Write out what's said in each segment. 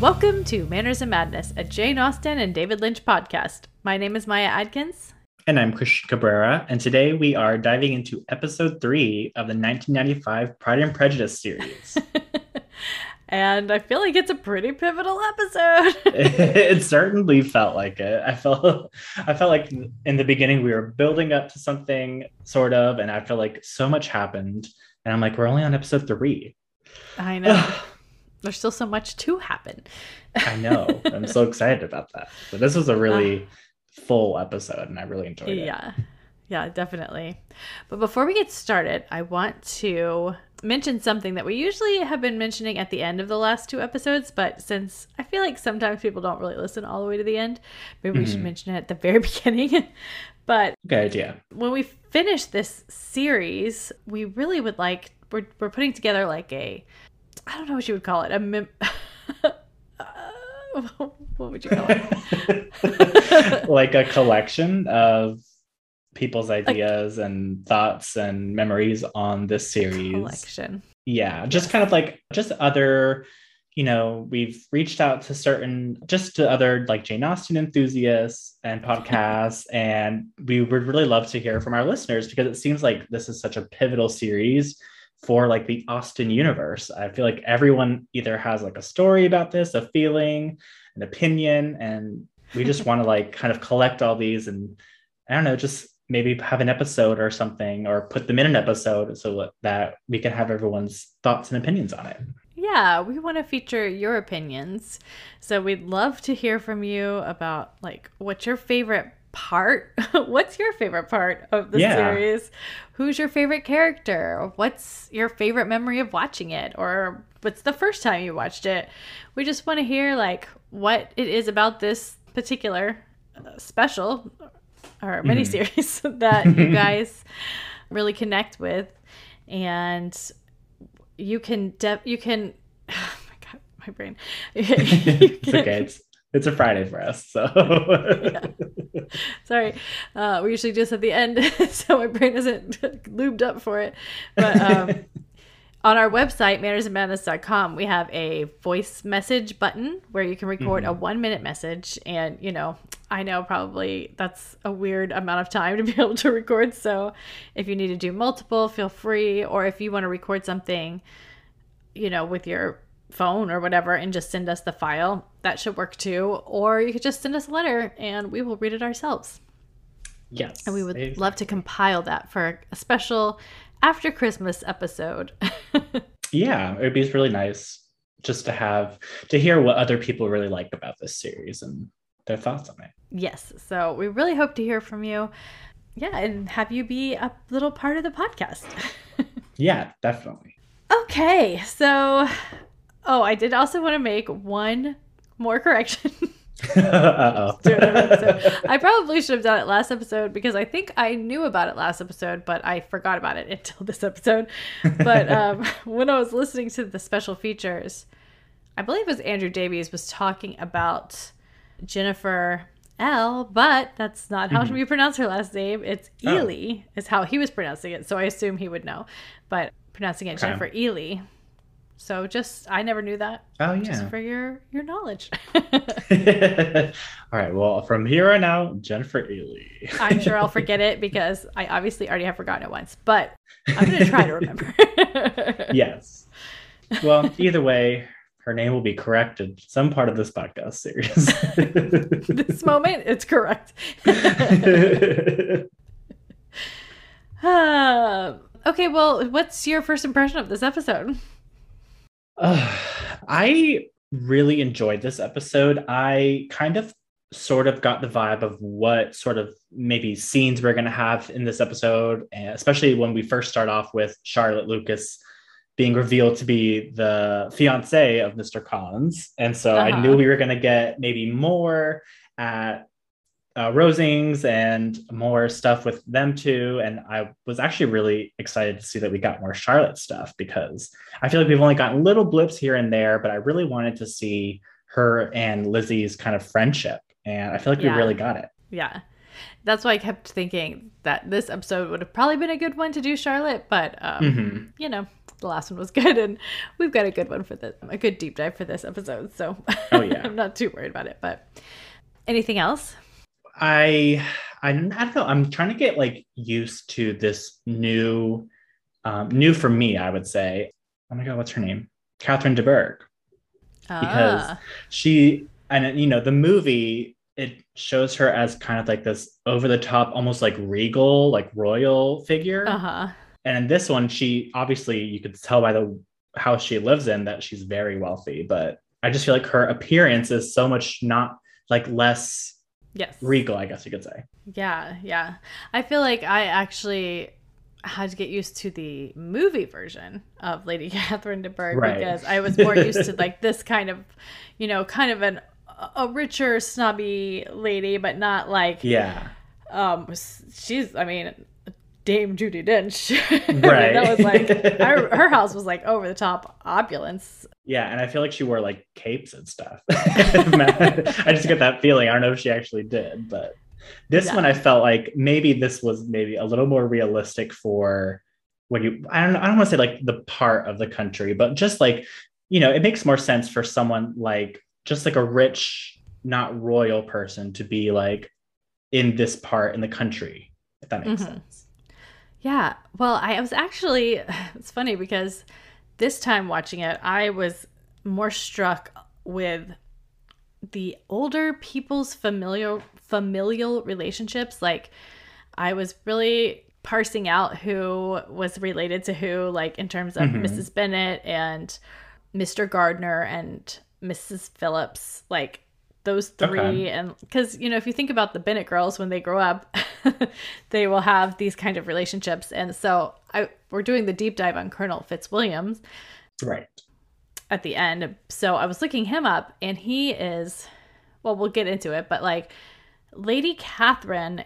Welcome to Manners and Madness, a Jane Austen and David Lynch podcast. My name is Maya Adkins. And I'm Christian Cabrera. And today we are diving into episode three of the 1995 Pride and Prejudice series. and I feel like it's a pretty pivotal episode. it certainly felt like it. I felt I felt like in the beginning we were building up to something sort of, and I feel like so much happened. And I'm like, we're only on episode three. I know. There's still so much to happen. I know. I'm so excited about that. But this was a really uh, full episode and I really enjoyed it. Yeah. Yeah, definitely. But before we get started, I want to mention something that we usually have been mentioning at the end of the last two episodes, but since I feel like sometimes people don't really listen all the way to the end, maybe mm-hmm. we should mm-hmm. mention it at the very beginning. but good idea. When we finish this series, we really would like we're we're putting together like a I don't know what you would call it. A mem- what would you call it? like a collection of people's ideas like, and thoughts and memories on this series. Collection. Yeah, just kind of like just other, you know, we've reached out to certain, just to other like Jane Austen enthusiasts and podcasts, and we would really love to hear from our listeners because it seems like this is such a pivotal series for like the Austen universe. I feel like everyone either has like a story about this, a feeling, an opinion, and we just want to like kind of collect all these and I don't know, just maybe have an episode or something or put them in an episode so that we can have everyone's thoughts and opinions on it. Yeah, we want to feature your opinions. So we'd love to hear from you about like what's your favorite part? what's your favorite part of the yeah. series? Who's your favorite character? What's your favorite memory of watching it? Or what's the first time you watched it? We just want to hear like what it is about this particular uh, special or mm-hmm. miniseries mm. that you guys really connect with and you can de- you can oh my god my brain it's okay it's it's a Friday for us, so. yeah. Sorry, uh, we usually just at the end, so my brain isn't lubed up for it. But um, on our website, mannersandmadness.com, we have a voice message button where you can record mm-hmm. a one minute message. And, you know, I know probably that's a weird amount of time to be able to record. So if you need to do multiple, feel free. Or if you want to record something, you know, with your phone or whatever and just send us the file. That should work too. Or you could just send us a letter and we will read it ourselves. Yes. And we would exactly. love to compile that for a special after Christmas episode. yeah, it would be really nice just to have to hear what other people really like about this series and their thoughts on it. Yes. So we really hope to hear from you. Yeah, and have you be a little part of the podcast. yeah, definitely. Okay, so Oh, I did also want to make one more correction. I probably should have done it last episode because I think I knew about it last episode, but I forgot about it until this episode. But um, when I was listening to the special features, I believe it was Andrew Davies was talking about Jennifer L, but that's not how mm-hmm. we pronounce her last name. It's Ehle oh. is how he was pronouncing it, so I assume he would know. But pronouncing it okay. Jennifer Ehle so just I never knew that. Oh yeah. Just for your your knowledge. All right. Well, from here on out, Jennifer Ehle. I'm sure I'll forget it because I obviously already have forgotten it once, but I'm gonna try to remember. yes. Well, either way, her name will be corrected some part of this podcast series. this moment, it's correct. Uh, okay, well, what's your first impression of this episode? Uh, I really enjoyed this episode. I kind of sort of got the vibe of what sort of maybe scenes we're going to have in this episode, especially when we first start off with Charlotte Lucas being revealed to be the fiance of Mr. Collins. And so uh-huh. I knew we were going to get maybe more at uh, Rosings and more stuff with them too. And I was actually really excited to see that we got more Charlotte stuff because I feel like we've only gotten little blips here and there, but I really wanted to see her and Lizzie's kind of friendship. And I feel like yeah. we really got it. Yeah. That's why I kept thinking that this episode would have probably been a good one to do Charlotte, but um, mm-hmm. you know, the last one was good, and we've got a good one for this, a good deep dive for this episode. So, Oh, yeah. I'm not too worried about it. But anything else? I, I, I don't know. I'm trying to get like used to this new, um, new for me, I would say. Oh my God, what's her name? Catherine de Bourgh. Because Ah, she, and you know, the movie, it shows her as kind of like this over the top, almost like regal, like royal figure. uh huh. And in this one, she obviously you could tell by the house she lives in that she's very wealthy, but I just feel like her appearance is so much not like less Yes. regal, I guess you could say. Yeah, yeah. I feel like I actually had to get used to the movie version of Lady Catherine de Bourgh Right. because I was more used to like this kind of, you know, kind of an a richer snobby lady, but not like Yeah. um she's I mean Dame Judi Dench. I mean, Right. that was like her, her house was like over the top opulence. Yeah, and I feel like she wore like capes and stuff. I just get that feeling. I don't know if she actually did, but this Yeah. one I felt like maybe this was maybe a little more realistic for when you I don't I don't want to say like the part of the country, but just like you know, it makes more sense for someone like just like a rich, not royal person to be like in this part in the country, if that makes Mhm. sense. Yeah. Well, I was actually, it's funny because this time watching it, I was more struck with the older people's familial familial relationships. Like, I was really parsing out who was related to who, like in terms of Mhm. Mrs. Bennet and Mr. Gardiner and Mrs. Phillips. Like, those three Okay. and because you know if you think about the bennet girls when they grow up they will have these kind of relationships and so i we're doing the deep dive on colonel fitzwilliams Right. at the end so i was looking him up and he is well we'll get into it but like lady catherine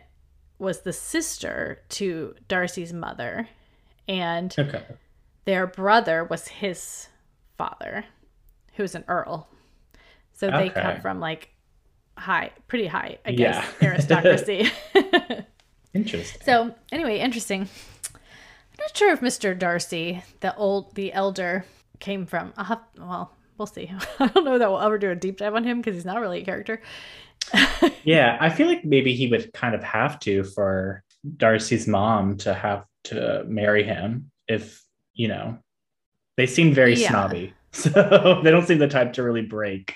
was the sister to darcy's mother and Okay. their brother was his father who's an earl so they come from like high pretty high i guess Yeah. aristocracy Interesting. so anyway interesting i'm not sure if mr darcy the old the elder came from I'll have, well we'll see i don't know that we'll ever do a deep dive on him because he's not really a character Yeah, I feel like maybe he would kind of have to for Darcy's mom to have to marry him if, you know, they seem very Yeah. snobby. So they don't seem the type to really break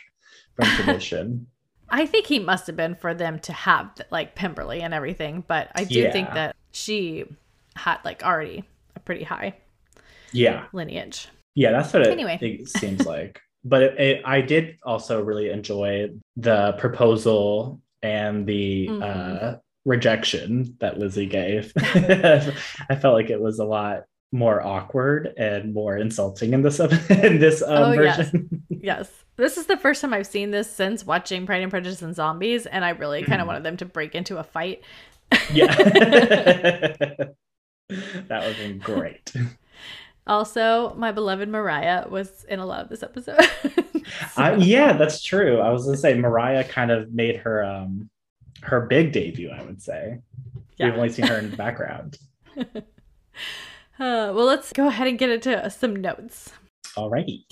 from tradition. I think he must have been for them to have like pemberley and everything but i do think that she had like already a pretty high yeah. lineage Yeah, that's what it, Anyway. it seems like. But it, it, I did also really enjoy the proposal and the Mhm. uh, rejection that Lizzie gave. I felt like it was a lot more awkward and more insulting in this in this um, Oh, yes. version. Yes. This is the first time I've seen this since watching Pride and Prejudice and Zombies, and I really kind of wanted them to break into a fight. yeah, that would have been great. Also, my beloved Mariah was in a lot of this episode. I, yeah, that's true. I was gonna say Mariah kind of made her um her big debut. I would say Yeah. we've only seen her in the background. Uh, well, let's go ahead and get into some notes. Alrighty.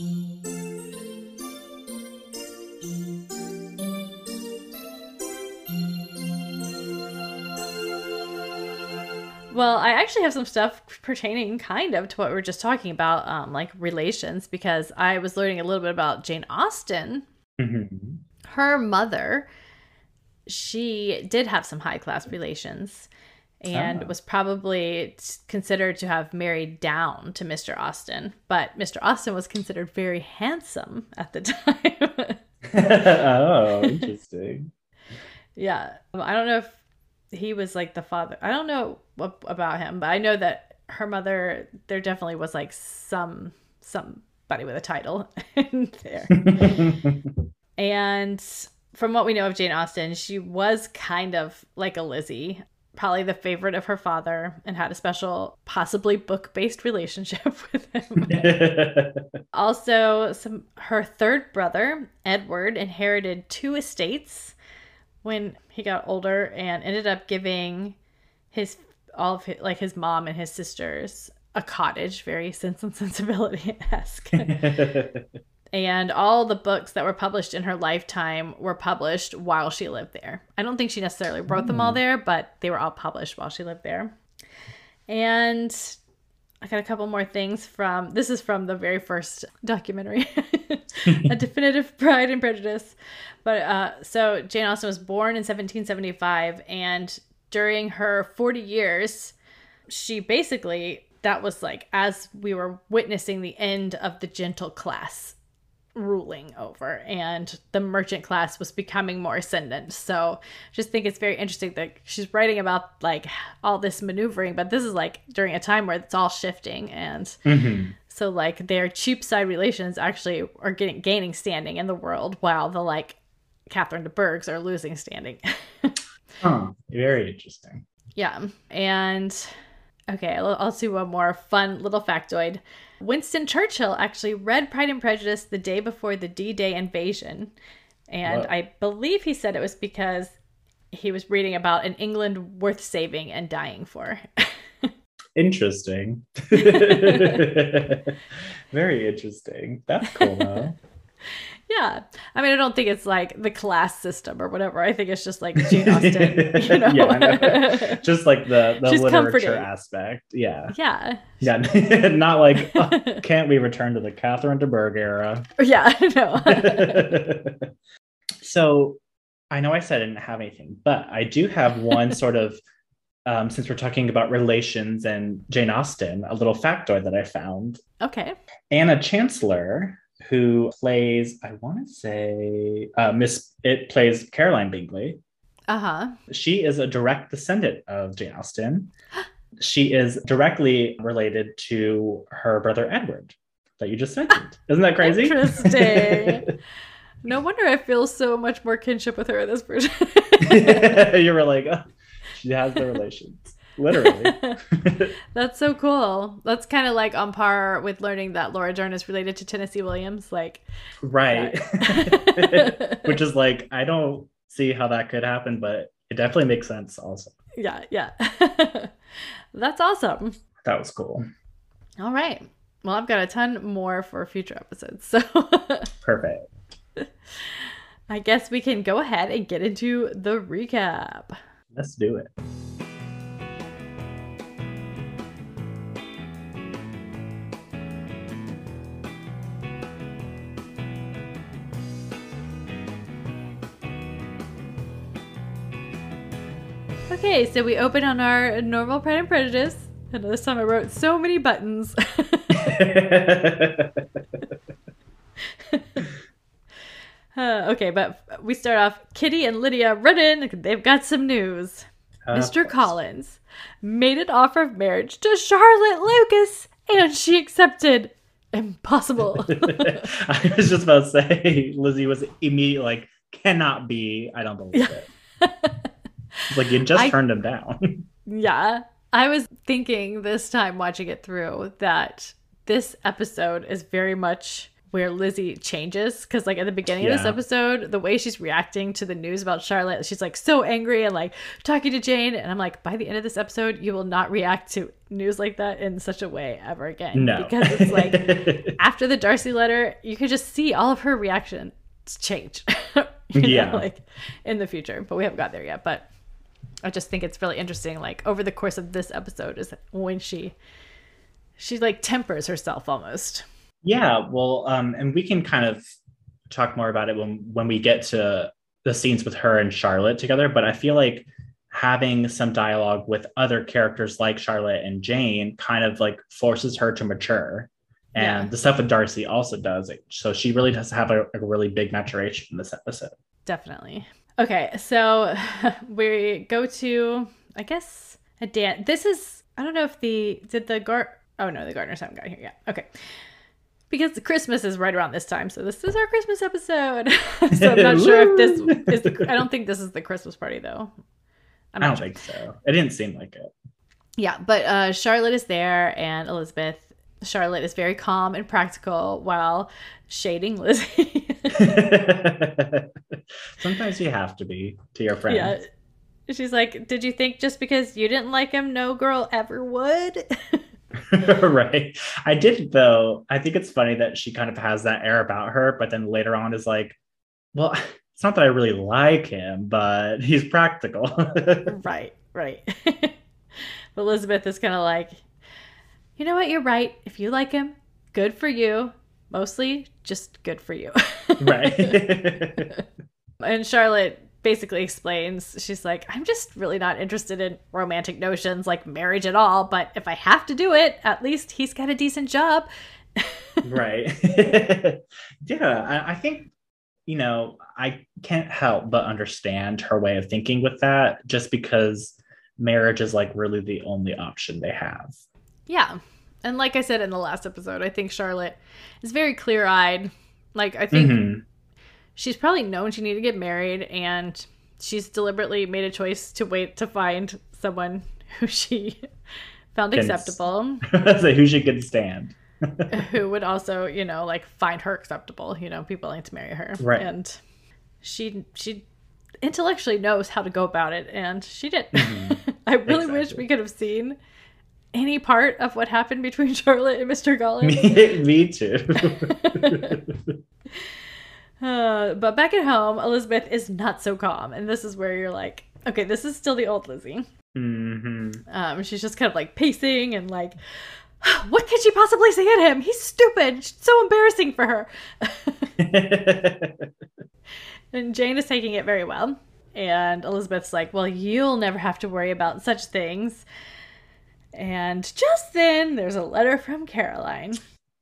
Well, I actually have some stuff pertaining kind of to what we were just talking about, um, like relations, because I was learning a little bit about Jane Austen. Mhm. Her mother, she did have some high class relations and Ah. was probably considered to have married down to Mr. Austen, but Mr. Austen was considered very handsome at the time. oh, interesting. Yeah. I don't know if he was like the father. I don't know what about him, but I know that her mother there definitely was like some somebody with a title in there. and from what we know of Jane Austen, she was kind of like a Lizzie, probably the favorite of her father and had a special possibly book-based relationship with him. also some her third brother edward inherited two estates when he got older and ended up giving his all of his, like his mom and his sisters a cottage, very Sense and Sensibility esque. and all the books that were published in her lifetime were published while she lived there. I don't think she necessarily wrote them all Hmm. there, but they were all published while she lived there. And I got a couple more things from this is from the very first documentary, A Definitive Pride and Prejudice. But uh, so Jane Austen was born in 1775, and during her 40 years, she basically, that was like as we were witnessing the end of the gentle class ruling over and the merchant class was becoming more ascendant so just think it's very interesting that she's writing about like all this maneuvering but this is like during a time where it's all shifting and Mhm. so like their Cheapside relations actually are getting gaining standing in the world while the like catherine de Bourghs are losing standing. Very interesting. Yeah. And okay, I'll, I'll do one more fun little factoid. Winston Churchill actually read Pride and Prejudice the day before the D Day invasion. And. I believe he said it was because he was reading about an England worth saving and dying for. Interesting. Very interesting. That's cool though. yeah. I mean, I don't think it's like the class system or whatever. I think it's just like Jane Austen, you know? Yeah, know. Just like the, the She's literature comforting. aspect. Yeah. yeah. Yeah. Not like, oh, can't we return to the Catherine de Bourgh era? Yeah, I know. so I know I said I didn't have anything, but I do have one sort of, um, since we're talking about relations and Jane Austen, a little factoid that I found. okay. Anna Chancellor, who plays, I want to say, uh, Miss, it plays Caroline Bingley. Uh huh. She is a direct descendant of Jane Austen. She is directly related to her brother Edward that you just mentioned. Isn't that crazy? Interesting. No wonder I feel so much more kinship with her in this version. you were like, oh, she has the relations. Literally. That's so cool. That's kind of like on par with learning that Laura Dern is related to Tennessee Williams. Like, right. Which is like, I don't see how that could happen, but it definitely makes sense also. yeah, yeah. That's awesome. That was cool. All right. Well, I've got a ton more for future episodes. So Perfect. I guess we can go ahead and get into the recap. Let's do it. Okay, so we open on our normal Pride and Prejudice. And this time I wrote so many buttons. Uh, okay, but we start off. Kitty and Lydia run in. They've got some news. Of Mr. Collins made an offer of marriage to Charlotte Lucas, and she accepted. Impossible. I was just about to say, Lizzie was immediately like, cannot be. I don't believe it. It's like, you just I- turned him down. yeah. I was thinking this time watching it through that this episode is very much where Lizzie changes because like at the beginning of this episode the way she's reacting to the news about Charlotte she's like so angry and like talking to Jane and I'm like by the end of this episode you will not react to news like that in such a way ever again no. because it's like after the Darcy letter you could just see all of her reactions change you know, Yeah. like in the future but we haven't got there yet but I just think it's really interesting. Like over the course of this episode is when she she like tempers herself almost. Yeah, well, um, and we can kind of talk more about it when when we get to the scenes with her and Charlotte together. But I feel like having some dialogue with other characters like Charlotte and Jane kind of like forces her to mature. And Yeah. the stuff with Darcy also does it. So she really does have a, a really big maturation in this episode. Definitely. Okay, so we go to I guess a dance. This is I don't know if the did the guard. Oh no, the Gardiners haven't got here yet. Okay. Because Christmas is right around this time, so this is our Christmas episode. so I'm not sure if this is the. I don't think this is the Christmas party though. I'm I don't sure. think so. It didn't seem like it. Yeah, but uh, Charlotte is there, and Elizabeth. Charlotte is very calm and practical while shading Lizzie. Sometimes you have to be to your friends. yeah. She's like, Did you think just because you didn't like him, no girl ever would? right. I did though. I think it's funny that she kind of has that air about her, but then later on is like, well, it's not that I really like him, but he's practical. right, right. But Elizabeth is kind of like, you know what? You're right. If you like him, good for you. Mostly just good for you. right. and Charlotte basically explains she's like i'm just really not interested in romantic notions like marriage at all but if i have to do it at least he's got a decent job right yeah I, I, think you know i can't help but understand her way of thinking with that just because marriage is like really the only option they have yeah and like i said in the last episode i think charlotte is very clear-eyed like i think mm-hmm she's probably known she needed to get married and she's deliberately made a choice to wait to find someone who she found can acceptable. so who she could stand. who would also, you know, like find her acceptable, you know, be willing to marry her. Right. And she she intellectually knows how to go about it and she did. Mm-hmm. I really exactly. wish we could have seen any part of what happened between Charlotte and Mr. Gollum. me, me too. Uh, but back at home, Elizabeth is not so calm, and this is where you're like, okay, this is still the old Lizzie. Mm-hmm. Um, she's just kind of like pacing and like, what could she possibly say at him? He's stupid. It's so embarrassing for her. and Jane is taking it very well. And Elizabeth's like, well, you'll never have to worry about such things. And just then, there's a letter from Caroline.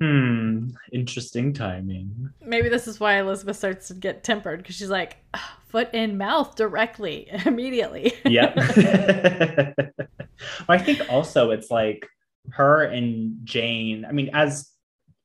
Hmm, interesting timing. Maybe this is why Elizabeth starts to get tempered because she's like, foot in mouth directly, immediately. yep. I think also it's like her and Jane. I mean, as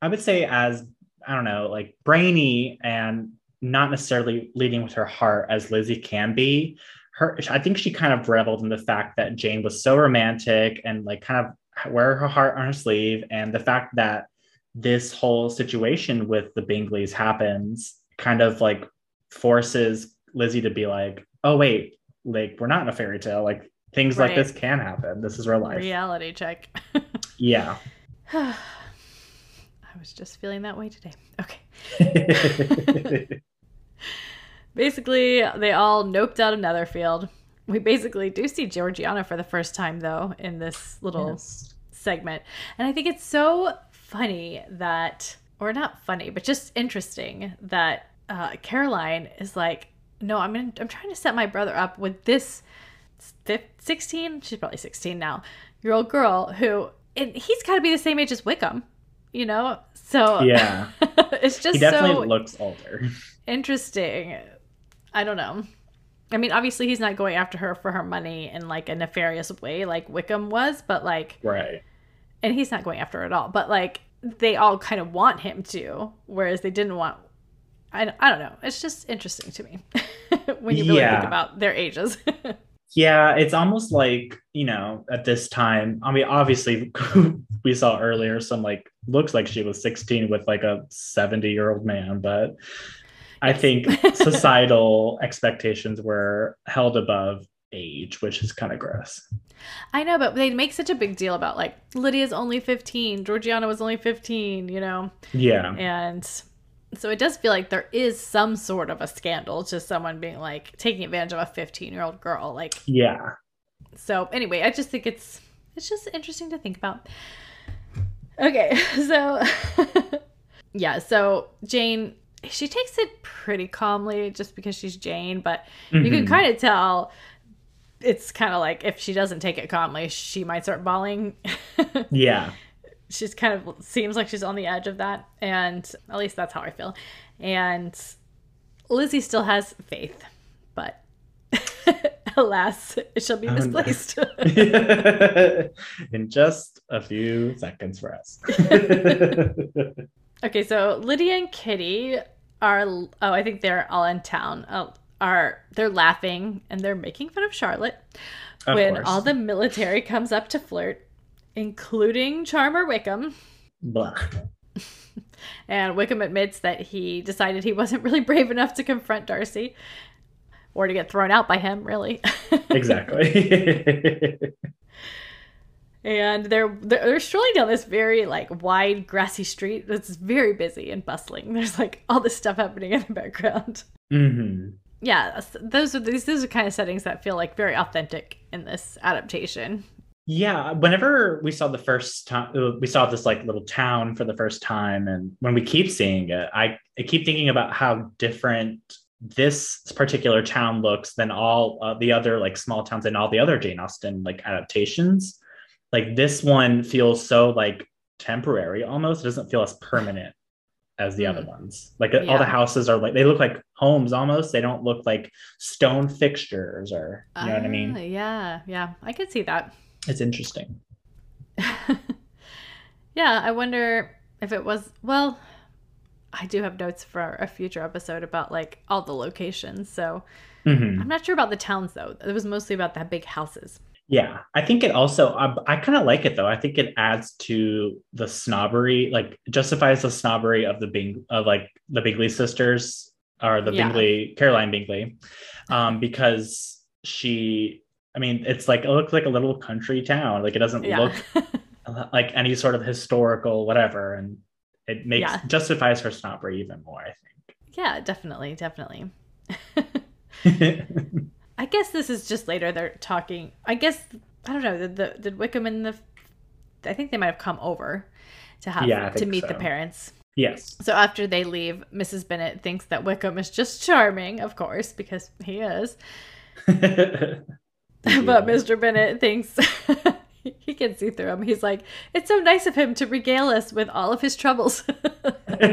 I would say, as I don't know, like brainy and not necessarily leading with her heart as Lizzie can be. Her, I think she kind of reveled in the fact that Jane was so romantic and like kind of wear her heart on her sleeve, and the fact that this whole situation with the Bingleys happens kind of like forces Lizzie to be like, oh, wait, like we're not in a fairy tale. Like things right. like this can happen. This is real life. Reality check. yeah. I was just feeling that way today. Okay. basically, they all noped out of Netherfield. We basically do see Georgiana for the first time, though, in this little yes. segment. And I think it's so funny that, or not funny, but just interesting that uh, Caroline is like, no, I'm in, I'm trying to set my brother up with this 16, she's probably 16 now, year old girl who, and he's got to be the same age as Wickham, you know? So yeah, it's just he definitely so looks older. Interesting. I don't know. I mean, obviously he's not going after her for her money in like a nefarious way like Wickham was, but like right and he's not going after her at all but like they all kind of want him to whereas they didn't want i, I don't know it's just interesting to me when you really yeah. think about their ages yeah it's almost like you know at this time i mean obviously we saw earlier some like looks like she was 16 with like a 70 year old man but I think societal expectations were held above age, which is kind of gross. I know, but they make such a big deal about like Lydia's only 15, Georgiana was only 15, you know? Yeah. And so it does feel like there is some sort of a scandal to someone being like taking advantage of a 15 year old girl. Like, yeah. So anyway, I just think it's it's just interesting to think about. Okay, so yeah, so Jane she takes it pretty calmly just because she's Jane, but mm-hmm. you can mm-hmm. kind of tell it's kind of like if she doesn't take it calmly, she might start bawling. yeah. She's kind of seems like she's on the edge of that. And at least that's how I feel. And Lizzie still has faith, but alas, it shall be misplaced. In just a few seconds for us. Okay, so Lydia and Kitty are, oh, I think they're all in town. Oh, are they're laughing and they're making fun of Charlotte of when course. all the military comes up to flirt, including Charmer Wickham. Blah. and Wickham admits that he decided he wasn't really brave enough to confront Darcy or to get thrown out by him, really. exactly. and they're they're strolling down this very like wide grassy street that's very busy and bustling. There's like all this stuff happening in the background. Mm-hmm. Yeah, those are these those are kind of settings that feel like very authentic in this adaptation. Yeah, whenever we saw the first time, uh, we saw this like little town for the first time, and when we keep seeing it, I, I keep thinking about how different this particular town looks than all uh, the other like small towns and all the other Jane Austen like adaptations. Like this one feels so like temporary almost. It doesn't feel as permanent as the other ones. Like yeah. all the houses are like they look like homes almost. They don't look like stone fixtures or you know uh, what I mean? Ah, yeah, yeah. I could see that. It's interesting. yeah, I wonder if it was well, I do have notes for a future episode about like all the locations. So mm-hmm. I'm not sure about the towns though. It was mostly about the big houses. Yeah, I think it also. I, I kind of like it though. I think it adds to the snobbery, like justifies the snobbery of the Bing of like the Bingley sisters or the yeah. Bingley Caroline Bingley, um, because she. I mean, it's like it looks like a little country town. Like it doesn't yeah. look like any sort of historical whatever, and it makes yeah. justifies her snobbery even more. I think. Yeah, definitely, definitely. I guess this is just later. They're talking. I guess I don't know. Did, the, did Wickham and the I think they might have come over to have yeah, to meet so. the parents. Yes. So after they leave, Mrs. Bennet thinks that Wickham is just charming, of course, because he is. but Mr. Bennet thinks he can see through him. He's like, "It's so nice of him to regale us with all of his troubles." uh,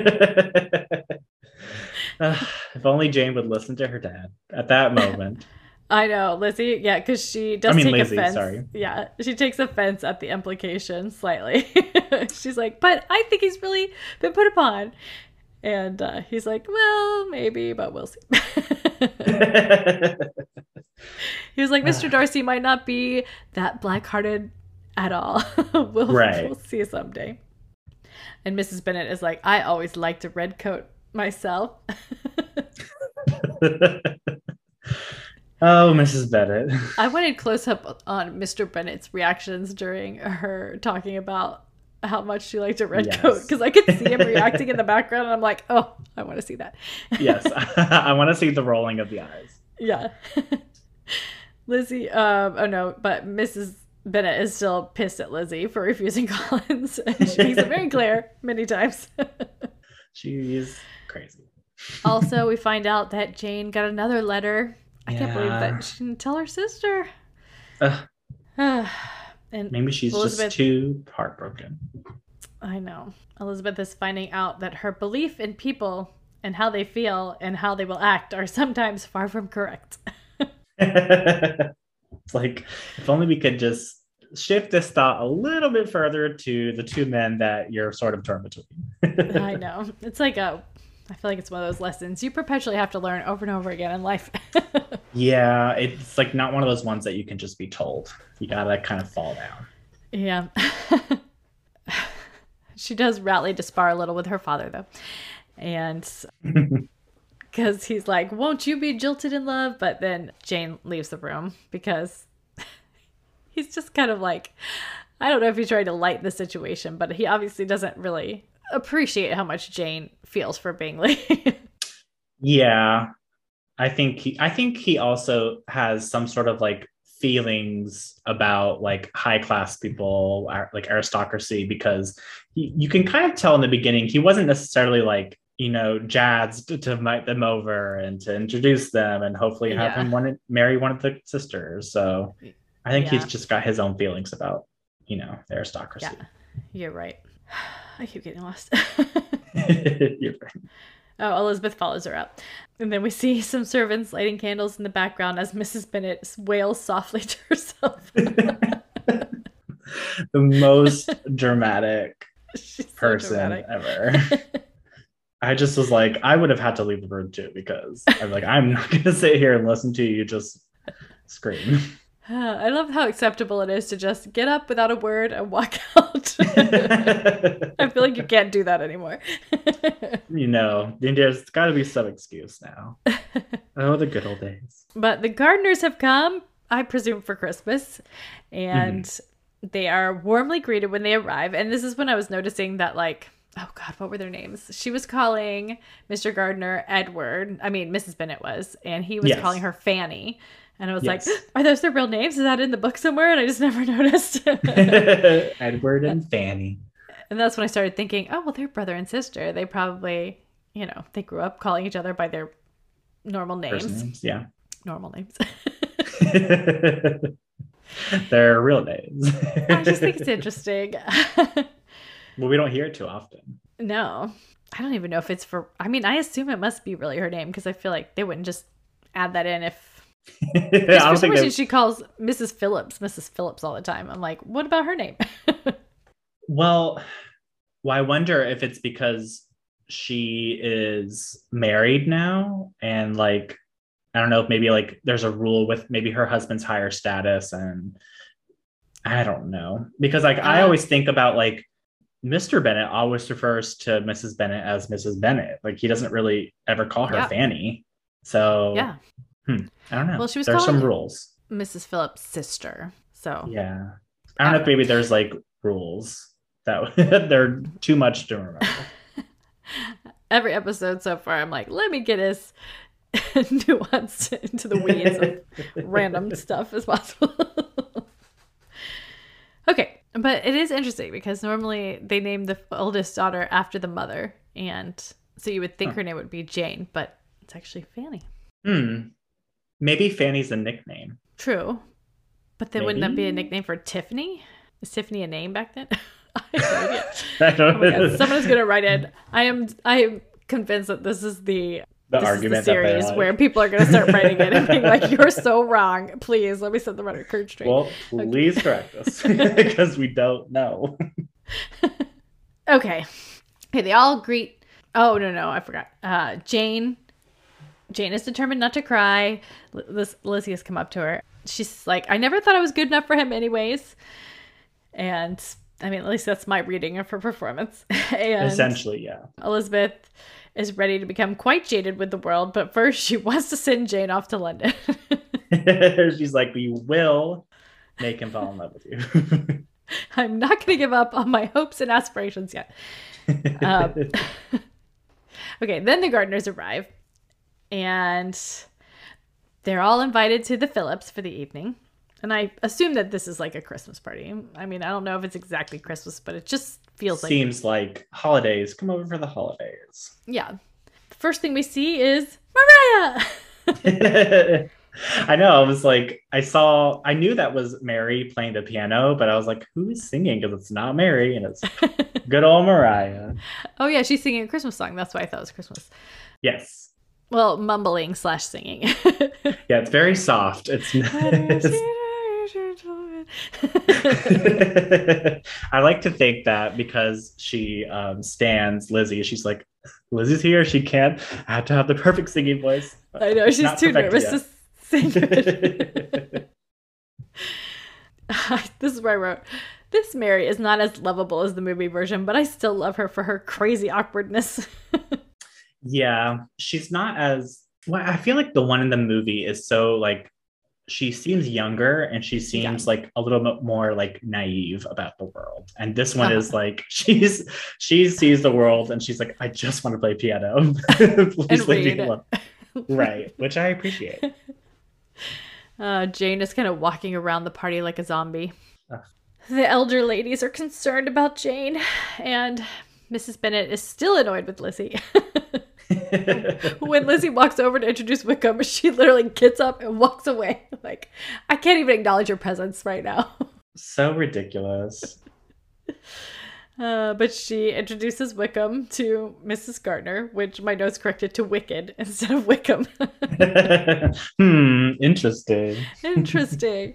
if only Jane would listen to her dad at that moment. I know, Lizzie. Yeah, because she does I mean, take Lizzie, offense. Sorry. Yeah, she takes offense at the implication slightly. She's like, "But I think he's really been put upon," and uh, he's like, "Well, maybe, but we'll see." he was like, "Mr. Darcy might not be that black-hearted at all. we'll, right. we'll see someday." And Mrs. Bennet is like, "I always liked a red coat myself." Oh, Mrs. Bennet. I wanted close up on Mr. Bennet's reactions during her talking about how much she liked a red yes. coat because I could see him reacting in the background, and I'm like, oh, I want to see that. yes, I want to see the rolling of the eyes. Yeah. Lizzie, um, oh no, but Mrs. Bennet is still pissed at Lizzie for refusing Collins, and she makes it very clear many times. She's crazy. also, we find out that Jane got another letter I yeah. can't believe that she didn't tell her sister. and maybe she's Elizabeth, just too heartbroken. I know. Elizabeth is finding out that her belief in people and how they feel and how they will act are sometimes far from correct. it's like if only we could just shift this thought a little bit further to the two men that you're sort of torn between. I know. It's like a I feel like it's one of those lessons you perpetually have to learn over and over again in life. yeah, it's like not one of those ones that you can just be told. You gotta kind of fall down. Yeah. she does rally to spar a little with her father, though. And because he's like, Won't you be jilted in love? But then Jane leaves the room because he's just kind of like, I don't know if he's trying to light the situation, but he obviously doesn't really appreciate how much Jane feels for Bingley. yeah. I think he I think he also has some sort of like feelings about like high class people like aristocracy because he, you can kind of tell in the beginning he wasn't necessarily like you know jazzed to, to invite them over and to introduce them and hopefully have yeah. him want marry one of the sisters so i think yeah. he's just got his own feelings about you know aristocracy yeah you're right I keep getting lost. Oh, Elizabeth follows her up. And then we see some servants lighting candles in the background as Mrs. Bennet wails softly to herself. the most dramatic person dramatic. ever. I just was like, I would have had to leave the room too because I'm like, I'm not going to sit here and listen to you just scream. I love how acceptable it is to just get up without a word and walk out. I feel like you can't do that anymore. you know, there's got to be some excuse now. Oh, the good old days. But the Gardiners have come, I presume, for Christmas. And mm-hmm. They are warmly greeted when they arrive. And this is when I was noticing that, like, oh God, what were their names? She was calling Mr. Gardiner Edward. I mean, Mrs. Bennet was. And he was Yes. calling her Fanny. And I was Yes. like, are those their real names? Is that in the book somewhere? And I just never noticed. Edward and Fanny. and that's when I started thinking, oh, well, they're brother and sister. They probably, you know, they grew up calling each other by their normal names. Names, yeah. Normal names. Their real names. I just think it's interesting. well, we don't hear it too often. no, I don't even know if it's for. I mean, I assume it must be really her name because I feel like they wouldn't just add that in if. I Because for some think reason she calls Mrs. Phillips Mrs. Phillips all the time. I'm like, what about her name? well, well, I wonder if it's because she is married now and like I don't know if maybe like there's a rule with maybe her husband's higher status and I don't know because like I Uh. always think about like Mr. Bennet always refers to Mrs. Bennet as Mrs. Bennet. Like he doesn't really ever call her Yeah. Fanny. So yeah, I don't know. Well, she was there's some rules. Mrs. Phillips' sister. So Yeah. I don't know if maybe there's like rules that they're too much to remember. every episode so far, I'm like, let me get as nuanced into the weeds of random stuff as possible. okay, but it is interesting because normally they name the oldest daughter after the mother, and so you would think Huh. her name would be Jane, but it's actually Fanny. Hmm. Maybe Fanny's a nickname. True, but then wouldn't that be a nickname for Tiffany? Is Tiffany a name back then? I have no idea. I don't Oh god, someone is gonna write in. I am I am convinced that this is the the this argument is the series where people are gonna start writing in and being like, "You're so wrong. Please let me set the record straight." Well, please correct us because we don't know. okay, okay. They all greet. Oh no no, I forgot. Uh, Jane. Jane is determined not to cry. Liz- Lizzie has come up to her. She's like, "I never thought I was good enough for him, anyways." And I mean, at least that's my reading of her performance. and Essentially, yeah. Elizabeth is ready to become quite jaded with the world, but first she wants to send Jane off to London. She's like, we will make him fall in love with you. I'm not going to give up on my hopes and aspirations yet. Um, okay, then the Gardiners arrive, and they're all invited to the Phillips for the evening. And I assume that this is like a Christmas party. I mean, I don't know if it's exactly Christmas, but it just feels like Seems like holidays. Come over for the holidays. yeah. The first thing we see is Mariah. I know. I was like, I saw, I knew that was Mary playing the piano, but I was like, who is singing? Because it's not Mary and it's good old Mariah. oh yeah, she's singing a Christmas song. That's why I thought it was Christmas. Yes. Well, mumbling slash singing. Yeah, it's very soft. It's, I like to think that because she um, stands Lizzie, she's like, Lizzie's here. She can't. I have to have the perfect singing voice. I know she's Not too nervous to sing. it. this is where I wrote. This Mary is not as lovable as the movie version, but I still love her for her crazy awkwardness. Yeah, she's not as. Well, I feel like the one in the movie is so like she seems younger and she seems like a little bit more like naive about the world. And this one is like she's she sees the world and she's like, I just want to play piano. Please leave me alone. Right, which I appreciate. Uh, Jane is kind of walking around the party like a zombie. Ugh. The elder ladies are concerned about Jane, and Mrs. Bennet is still annoyed with Lizzie. When Lizzie walks over to introduce Wickham, she literally gets up and walks away. Like, I can't even acknowledge your presence right now. so ridiculous. Uh, but she introduces Wickham to Mrs. Gardiner, which my notes corrected to Wicked instead of Wickham. hmm, interesting. Interesting.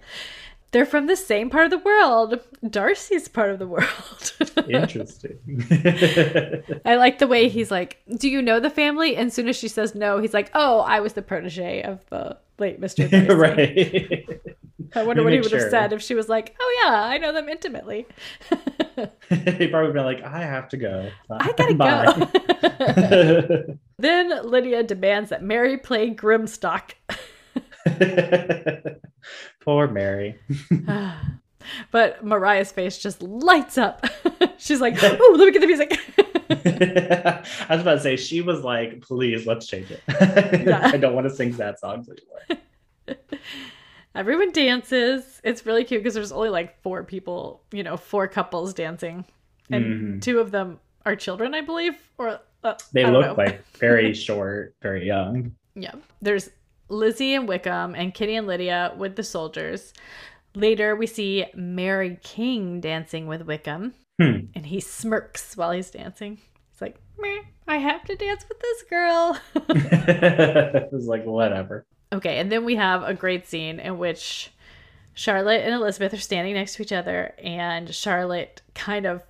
They're from the same part of the world. Darcy's part of the world. Interesting. I like the way he's like, Do you know the family? And as soon as she says no, he's like, Oh, I was the protege of the late Mr. Darcy. right. I wonder what he would have said if she was like, Oh, yeah, I know them intimately. He'd probably been like, I have to go. I gotta Bye. go. then Lydia demands that Mary play Grimstock. Poor Mary. But Mariah's face just lights up. She's like, "Oh, let me get the music." I was about to say she was like, "Please, let's change it. Yeah. I don't want to sing sad songs anymore." Everyone dances. It's really cute because there's only like four people, you know, four couples dancing, and Mhm. two of them are children, I believe, or uh, They I don't look know. like very short, very young. Yeah. There's Lizzie and Wickham and Kitty and Lydia with the soldiers. Later, we see Mary King dancing with Wickham, Hmm. and he smirks while he's dancing. He's like, I have to dance with this girl. it was like whatever. okay, and then we have a great scene in which Charlotte and Elizabeth are standing next to each other, and Charlotte kind of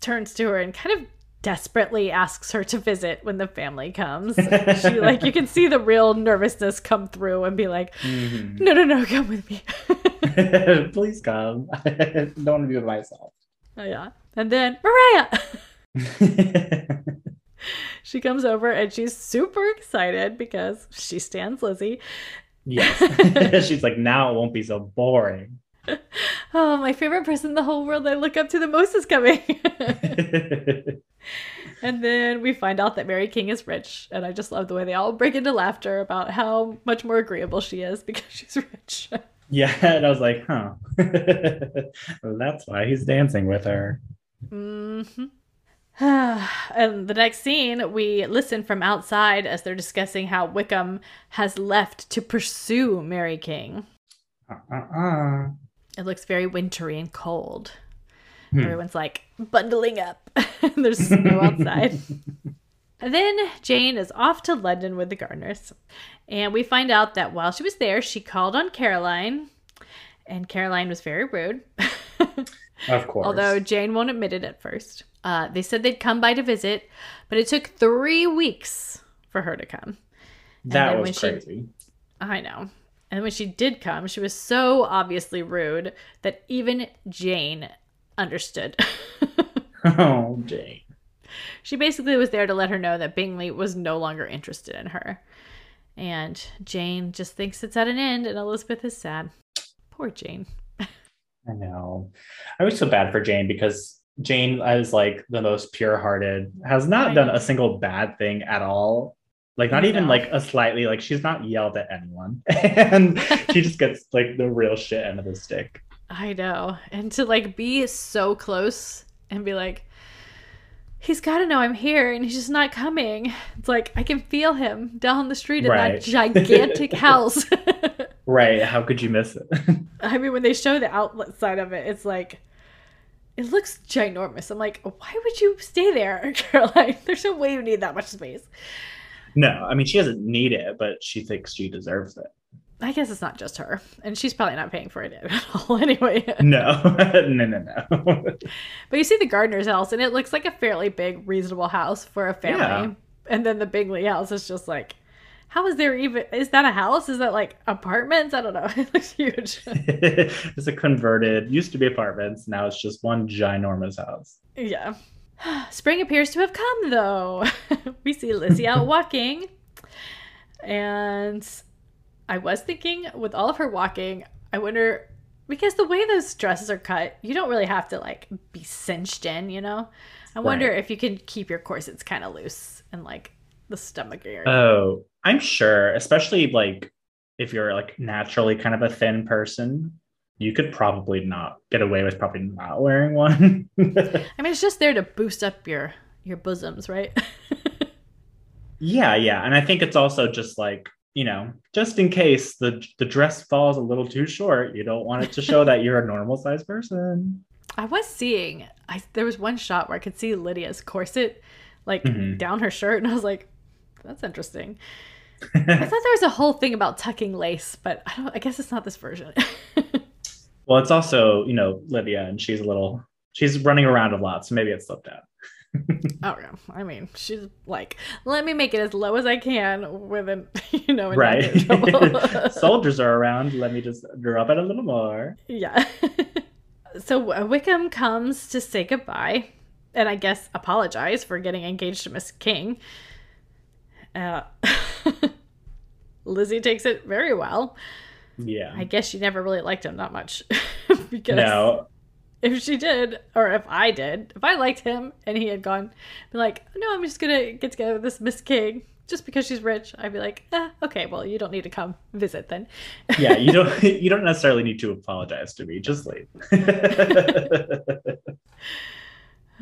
turns to her and kind of desperately asks her to visit when the family comes. she like you can see the real nervousness come through and be like, Mhm. no, no, no, come with me. Please come. I don't want to be with myself. Oh, yeah. And then Mariah. she comes over and she's super excited because she stands Lizzie. yes. She's like, now it won't be so boring. Oh, my favorite person in the whole world I look up to the most is coming. and then we find out that Mary King is rich. And I just love the way they all break into laughter about how much more agreeable she is because she's rich. yeah, and I was like, huh. well, that's why he's dancing with her. hmm and the next scene, we listen from outside as they're discussing how Wickham has left to pursue Mary King. Uh-uh. It looks very wintry and cold. Hmm. Everyone's like bundling up. There's snow outside. Then Jane is off to London with the Gardiners. And we find out that while she was there, she called on Caroline. And Caroline was very rude. Of course. Although Jane won't admit it at first. Uh, they said they'd come by to visit, but it took three weeks for her to come. that was she- crazy. I know. And when she did come, she was so obviously rude that even Jane understood. Oh, Jane. she basically was there to let her know that Bingley was no longer interested in her. And Jane just thinks it's at an end, and Elizabeth is sad. Poor Jane. I know. I was so bad for Jane because Jane is like the most pure-hearted, has not I done know. a single bad thing at all. Like not even like a slightly like she's not yelled at anyone. and she just gets like the real shit end of the stick. I know. And to like be so close and be like, he's got to know I'm here and he's just not coming. It's like I can feel him down the street in Right. that gigantic house. Right. How could you miss it? I mean, when they show the outlet side of it, it's like, it looks ginormous. I'm like, why would you stay there, Caroline? There's no way you need that much space. No, I mean she doesn't need it, but she thinks she deserves it. I guess it's not just her, and she's probably not paying for it at all anyway. No, no, no, no. But you see the Gardiner's house, and it looks like a fairly big, reasonable house for a family. Yeah. And then the Bingley house is just like, how is there even? Is that a house? Is that like apartments? I don't know. It looks huge. it's a converted, used to be apartments. Now it's just one ginormous house. yeah. Spring appears to have come, though. we see Lizzie out walking, and I was thinking, with all of her walking, I wonder because the way those dresses are cut, you don't really have to like be cinched in, you know. I wonder Right. if you can keep your corsets kind of loose and like the stomach area. Oh, I'm sure, especially like if you're like naturally kind of a thin person, you could probably not get away with probably not wearing one. I mean, it's just there to boost up your your bosoms, right? yeah, yeah, and I think it's also just like you know, just in case the the dress falls a little too short, you don't want it to show that you're a normal sized person. I was seeing, I there was one shot where I could see Lydia's corset like Mhm. down her shirt, and I was like, that's interesting. I thought there was a whole thing about tucking lace, but I don't. I guess it's not this version. Well, it's also you know Lydia, and she's a little she's running around a lot, so maybe it slipped out. oh yeah, I mean, she's like, let me make it as low as I can with an, you know, Right. get in trouble. Soldiers are around. Let me just drop it a little more. Yeah. so uh, Wickham comes to say goodbye and I guess apologize for getting engaged to Miss King. Uh, Lizzie takes it very well. Yeah. I guess she never really liked him that much. because No. if she did, or if I did, if I liked him and he had gone, be like, no, I'm just gonna get together with this Miss King just because she's rich. I'd be like, eh, okay, well, you don't need to come visit then. Yeah, you don't you don't necessarily need to apologize to me. Just leave.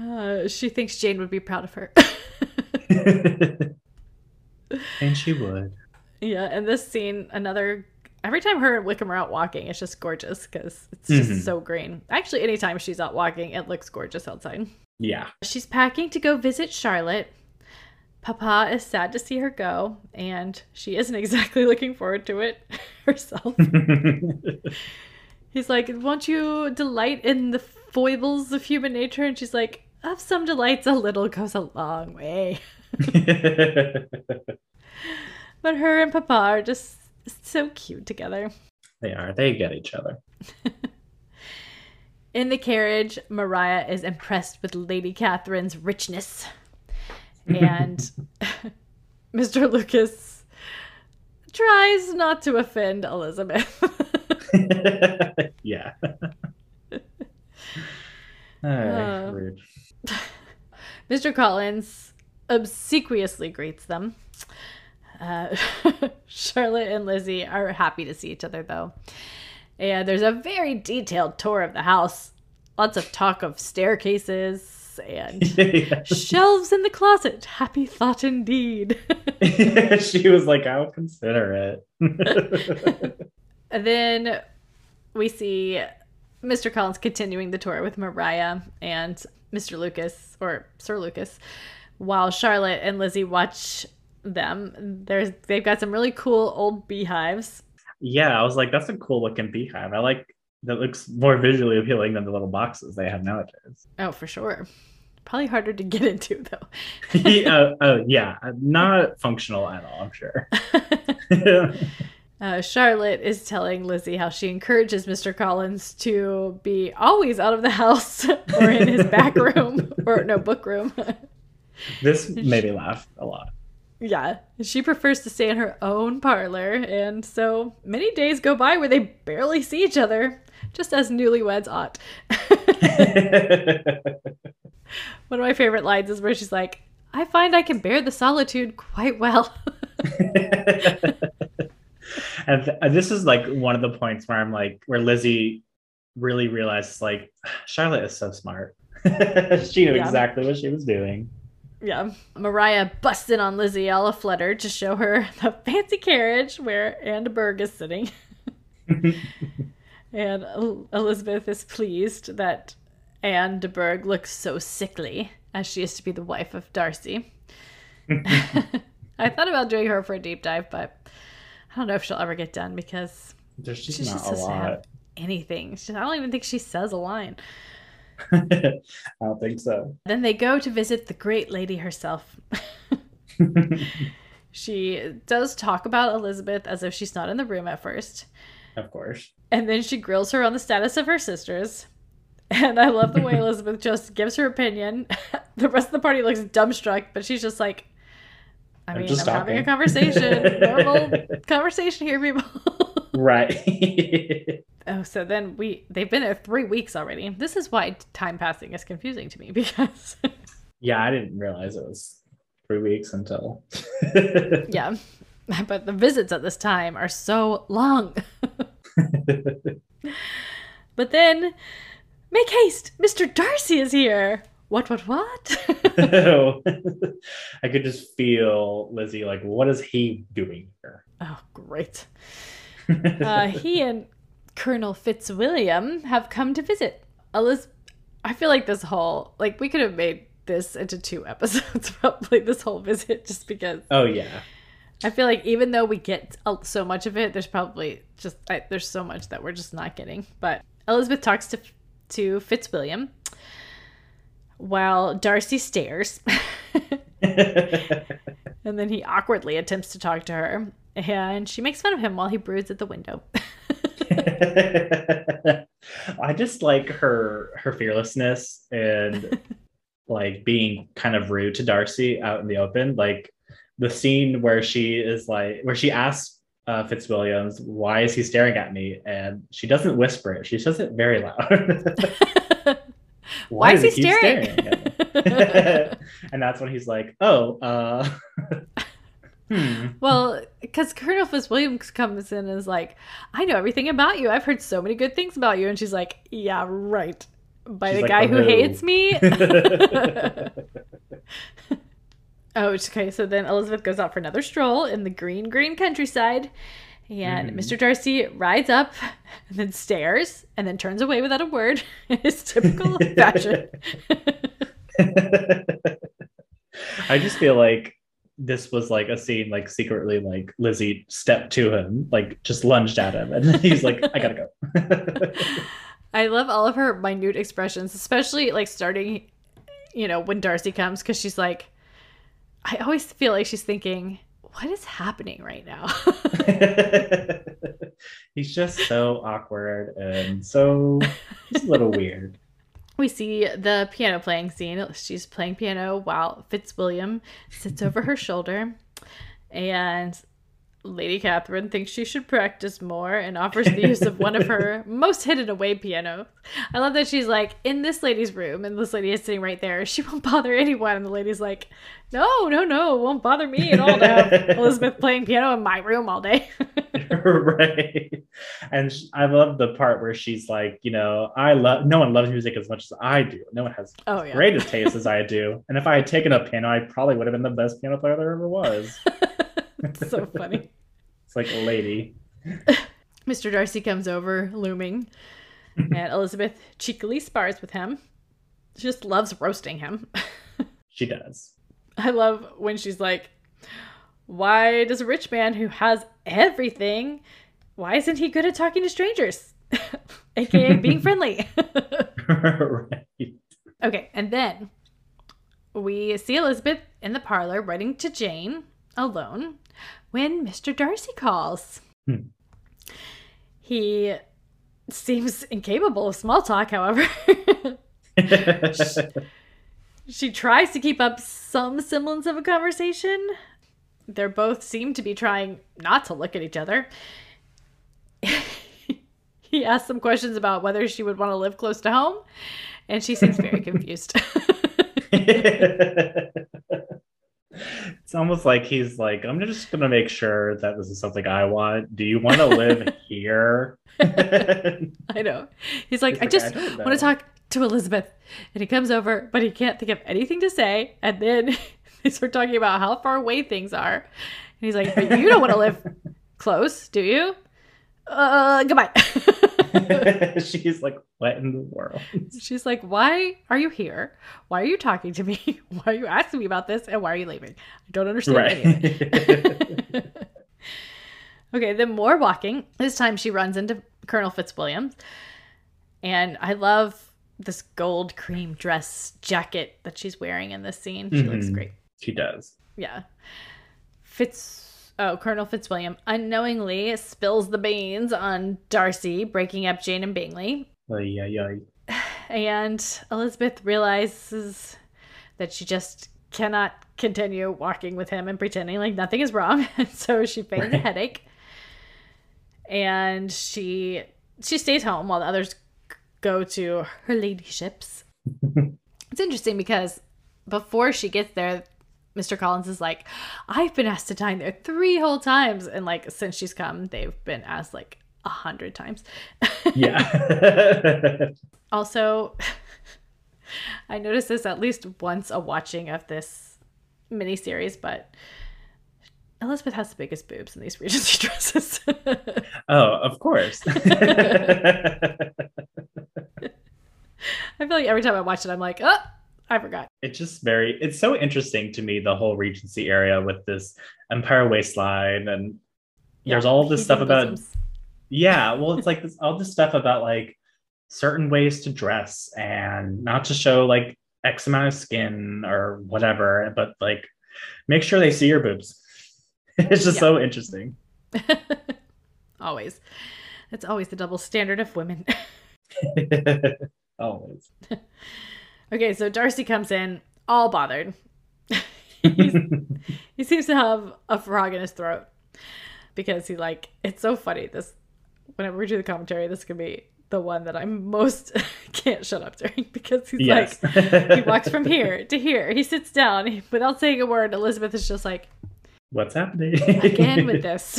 Uh, she thinks Jane would be proud of her. and she would. yeah, and this scene, another. Every time her and Wickham are out walking, it's just gorgeous because it's just Mhm. so green. Actually, anytime she's out walking, it looks gorgeous outside. Yeah. She's packing to go visit Charlotte. Papa is sad to see her go, and she isn't exactly looking forward to it herself. He's like, Won't you delight in the foibles of human nature? And she's like, Of some delights, a little goes a long way. But her and Papa are just so cute together. they are. They get each other. In the carriage, Mariah is impressed with Lady Catherine's richness. And Mr. Lucas tries not to offend Elizabeth. yeah. Uh. Alright, rude. Mr. Collins obsequiously greets them. Uh, Charlotte and Lizzie are happy to see each other, though. And there's a very detailed tour of the house. Lots of talk of staircases and shelves in the closet. Happy thought indeed. she was like, I'll consider it. Then we see Mr. Collins continuing the tour with Mariah and Mr. Lucas or Sir Lucas, while Charlotte and Lizzie watch them. There's they've got some really cool old beehives. yeah, I was like, that's a cool looking beehive. I like that looks more visually appealing than the little boxes they have nowadays. Oh, for sure. Probably harder to get into though. yeah, oh yeah, not functional at all, I'm sure. Uh, Charlotte is telling Lizzie how she encourages Mr. Collins to be always out of the house or in his back room or no book room. this made me laugh a lot. Yeah, she prefers to stay in her own parlor, and so many days go by where they barely see each other, just as newlyweds ought. One of my favorite lines is where she's like, I find I can bear the solitude quite well. and th- this is like one of the points where I'm like, where Lizzie really realizes, like, ah, Charlotte is so smart. she knew Yeah. exactly what she was doing. Yeah. Mariah busts in on Lizzie all aflutter to show her the fancy carriage where Anne de Bourgh is sitting. and Elizabeth is pleased that Anne de Bourgh looks so sickly, as she is to be the wife of Darcy. I thought about doing her for a deep dive, but I don't know if she'll ever get done because There's just she just not a doesn't have anything. She, I don't even think she says a line. I don't think so. Then they go to visit the great lady herself. she does talk about Elizabeth as if she's not in the room at first. of course. And then she grills her on the status of her sisters. And I love the way Elizabeth just gives her opinion. the rest of the party looks dumbstruck, but she's just like, I I'm mean, just I'm having a conversation. Normal conversation here, people. Right. oh, so then we they've been there three weeks already. This is why time passing is confusing to me because yeah, I didn't realize it was three weeks until. yeah. But the visits at this time are so long. But then make haste, Mr. Darcy is here. What what what? I could just feel Lizzie like, what is he doing here? oh, great. Uh, he and Colonel Fitzwilliam have come to visit. Elizabeth, I feel like this whole like we could have made this into two episodes probably this whole visit just because oh yeah. I feel like even though we get so much of it, there's probably just I, there's so much that we're just not getting. But Elizabeth talks to to Fitzwilliam while Darcy stares, and then he awkwardly attempts to talk to her, and she makes fun of him while he broods at the window. I just like her her fearlessness and like being kind of rude to Darcy out in the open. Like the scene where she is like where she asks uh, Fitzwilliams, why is he staring at me? And she doesn't whisper it; she says it very loud. why, is he keep staring? me? and that's when he's like, "Oh, uh, hmm." well, because Colonel Fitzwilliams comes in and is like, I know everything about you. I've heard so many good things about you. And she's like, Yeah, right. By She's the like, guy "Oh, who no." hates me. Oh, okay. So then Elizabeth goes out for another stroll in the green, green countryside. And Mhm. Mr. Darcy rides up and then stares and then turns away without a word in his typical fashion. I just feel like this was like a scene, like secretly, like Lizzie stepped to him, like just lunged at him, and he's like, "I gotta go." I love all of her minute expressions, especially like starting, you know, when Darcy comes, because she's like, I always feel like she's thinking, what is happening right now? he's just so awkward and so just a little weird. We see the piano playing scene. She's playing piano while Fitzwilliam sits over her shoulder, and Lady Catherine thinks she should practice more and offers the use of one of her most hidden away pianos. I love that she's like in this lady's room, and this lady is sitting right there. She won't bother anyone, and the lady's like, "No, no, no, it won't bother me at all to have Elizabeth playing piano in my room all day." right. And I love the part where she's like, you know, I love no one loves music as much as I do. No one has oh yeah, great as taste as I do. And if I had taken up piano, I probably would have been the best piano player there ever was. It's so funny. Like a lady. Mr. Darcy comes over, looming, and Elizabeth cheekily spars with him. She just loves roasting him. She does. I love when she's like, Why does a rich man who has everything, why isn't he good at talking to strangers? AKA being friendly. right. okay, and then we see Elizabeth in the parlor writing to Jane alone when Mr. Darcy calls. Hmm. He seems incapable of small talk, however. she tries to keep up some semblance of a conversation. They're both seem to be trying not to look at each other. he asks some questions about whether she would want to live close to home, and she seems very confused. It's almost like he's like, I'm just gonna make sure that this is something I want. Do you want to live here? I know. He's like, He's I like, just "I want to talk to Elizabeth. And he comes over, but he can't think of anything to say. And then they start talking about how far away things are. And he's like, But you don't want to live close, do you? Uh, goodbye. She's like, what in the world? She's like, Why are you here? Why are you talking to me? Why are you asking me about this? And why are you leaving? I don't understand. Right. okay, then more walking. This time she runs into Colonel Fitzwilliam. And I love this gold cream dress jacket that she's wearing in this scene. She looks Mhm. great. she does. Yeah. Fitz oh, Colonel Fitzwilliam unknowingly spills the beans on Darcy, breaking up Jane and Bingley. Ay, ay, ay. And Elizabeth realizes that she just cannot continue walking with him and pretending like nothing is wrong. And so she feigns a headache. And she she stays home while the others go to her ladyships. it's interesting because before she gets there, Mr. Collins is like, I've been asked to dine there three whole times. And like since she's come, they've been asked like a hundred times. Yeah. Also, I noticed this at least once a watching of this miniseries, but Elizabeth has the biggest boobs in these Regency dresses. oh, of course. I feel like every time I watch it, I'm like, oh, I forgot. it's just very it's so interesting to me the whole regency area with this empire waistline and there's all this stuff about bosoms. yeah well it's like this all this stuff about like certain ways to dress and not to show like x amount of skin or whatever but like make sure they see your boobs it's just Yeah. so interesting always. It's always the double standard of women. always okay, so Darcy comes in all bothered. He seems to have a frog in his throat. because he like it's so funny. This whenever we do the commentary, this could be the one that I'm most can't shut up during because he's Yes. like he walks from here to here. He sits down he, without saying a word. Elizabeth is just like What's happening? again with this.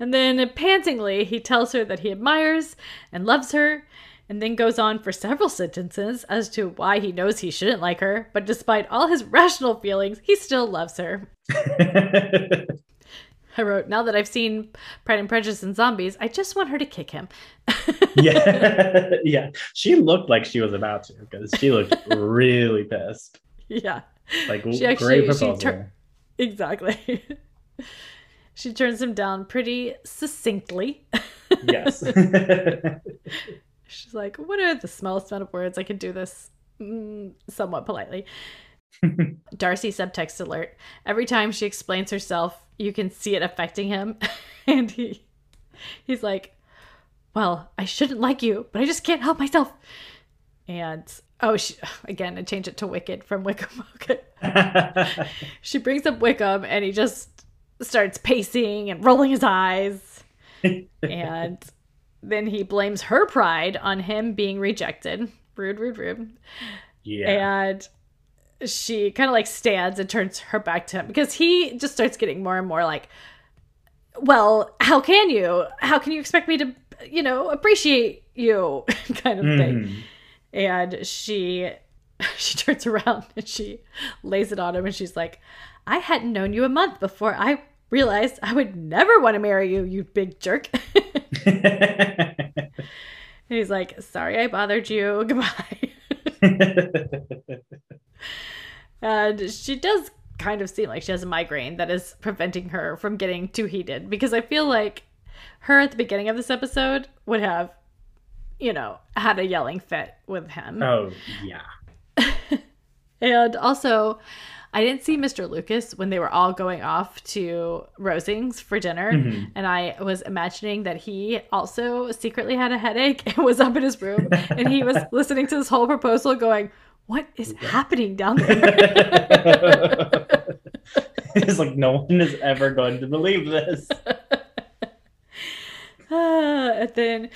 and then pantingly, he tells her that he admires and loves her, and then goes on for several sentences as to why he knows he shouldn't like her, but despite all his rational feelings, he still loves her. I wrote, now that I've seen Pride and Prejudice and Zombies, I just want her to kick him. yeah, yeah. She looked like she was about to because she looked really pissed. yeah, Like She actually- great she tur- exactly. she turns him down pretty succinctly. yes. She's like, what are the smallest amount of words I could do this mm, somewhat politely? Darcy subtext alert. Every time she explains herself, you can see it affecting him. and he he's like, Well, I shouldn't like you, but I just can't help myself. And oh she, again, I changed it to Wicked from Wickham. Okay. She brings up Wickham and he just starts pacing and rolling his eyes. and then he blames her pride on him being rejected. Rude, rude, rude. yeah. And she kind of like stands and turns her back to him because he just starts getting more and more like, well, how can you? How can you expect me to, you know, appreciate you kind of thing? Mhm. And she she turns around and she lays it on him and she's like, I hadn't known you a month before I realized I would never want to marry you, you big jerk. he's like, Sorry I bothered you. Goodbye. and she does kind of seem like she has a migraine that is preventing her from getting too heated because I feel like her at the beginning of this episode would have, you know, had a yelling fit with him. oh, yeah. And also, I didn't see Mr. Lucas when they were all going off to Rosings for dinner. Mhm. And I was imagining that he also secretly had a headache and was up in his room. and he was listening to this whole proposal going, What is happening down there? it's like no one is ever going to believe this. Ah, and then.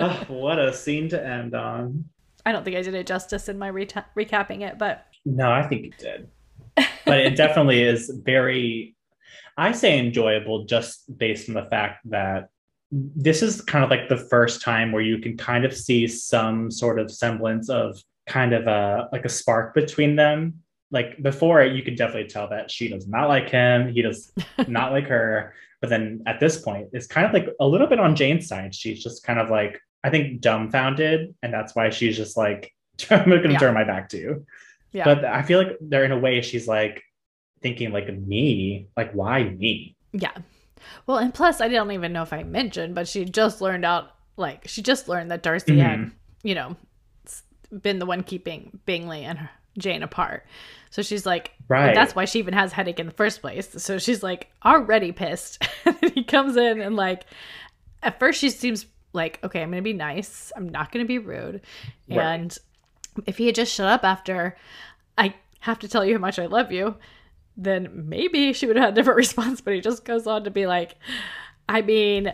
Oh, what a scene to end on. I don't think I did it justice in my reta- recapping it, but No, I think you did. But it definitely is very, I say enjoyable just based on the fact that this is kind of like the first time where you can kind of see some sort of semblance of kind of a like a spark between them. Like before, you could definitely tell that she does not like him, he does not like her. But then at this point, it's kind of like a little bit on Jane's side. She's just kind of like, I think, dumbfounded. And that's why she's just like, I'm going to Yeah. turn my back to you. yeah. But I feel like they're in a way she's like thinking like me, like why me? Yeah. Well, and plus, I don't even know if I mentioned, but she just learned out, like, she just learned that Darcy had, Mhm. you know, been the one keeping Bingley and her, Jane apart. So she's like, Right. that's why she even has headache in the first place. So she's like already pissed. and he comes in and like, at first she seems like, okay, I'm gonna be nice. I'm not gonna be rude. Right. And if he had just shut up after, I have to tell you how much I love you, then maybe she would have had a different response. But he just goes on to be like, I mean,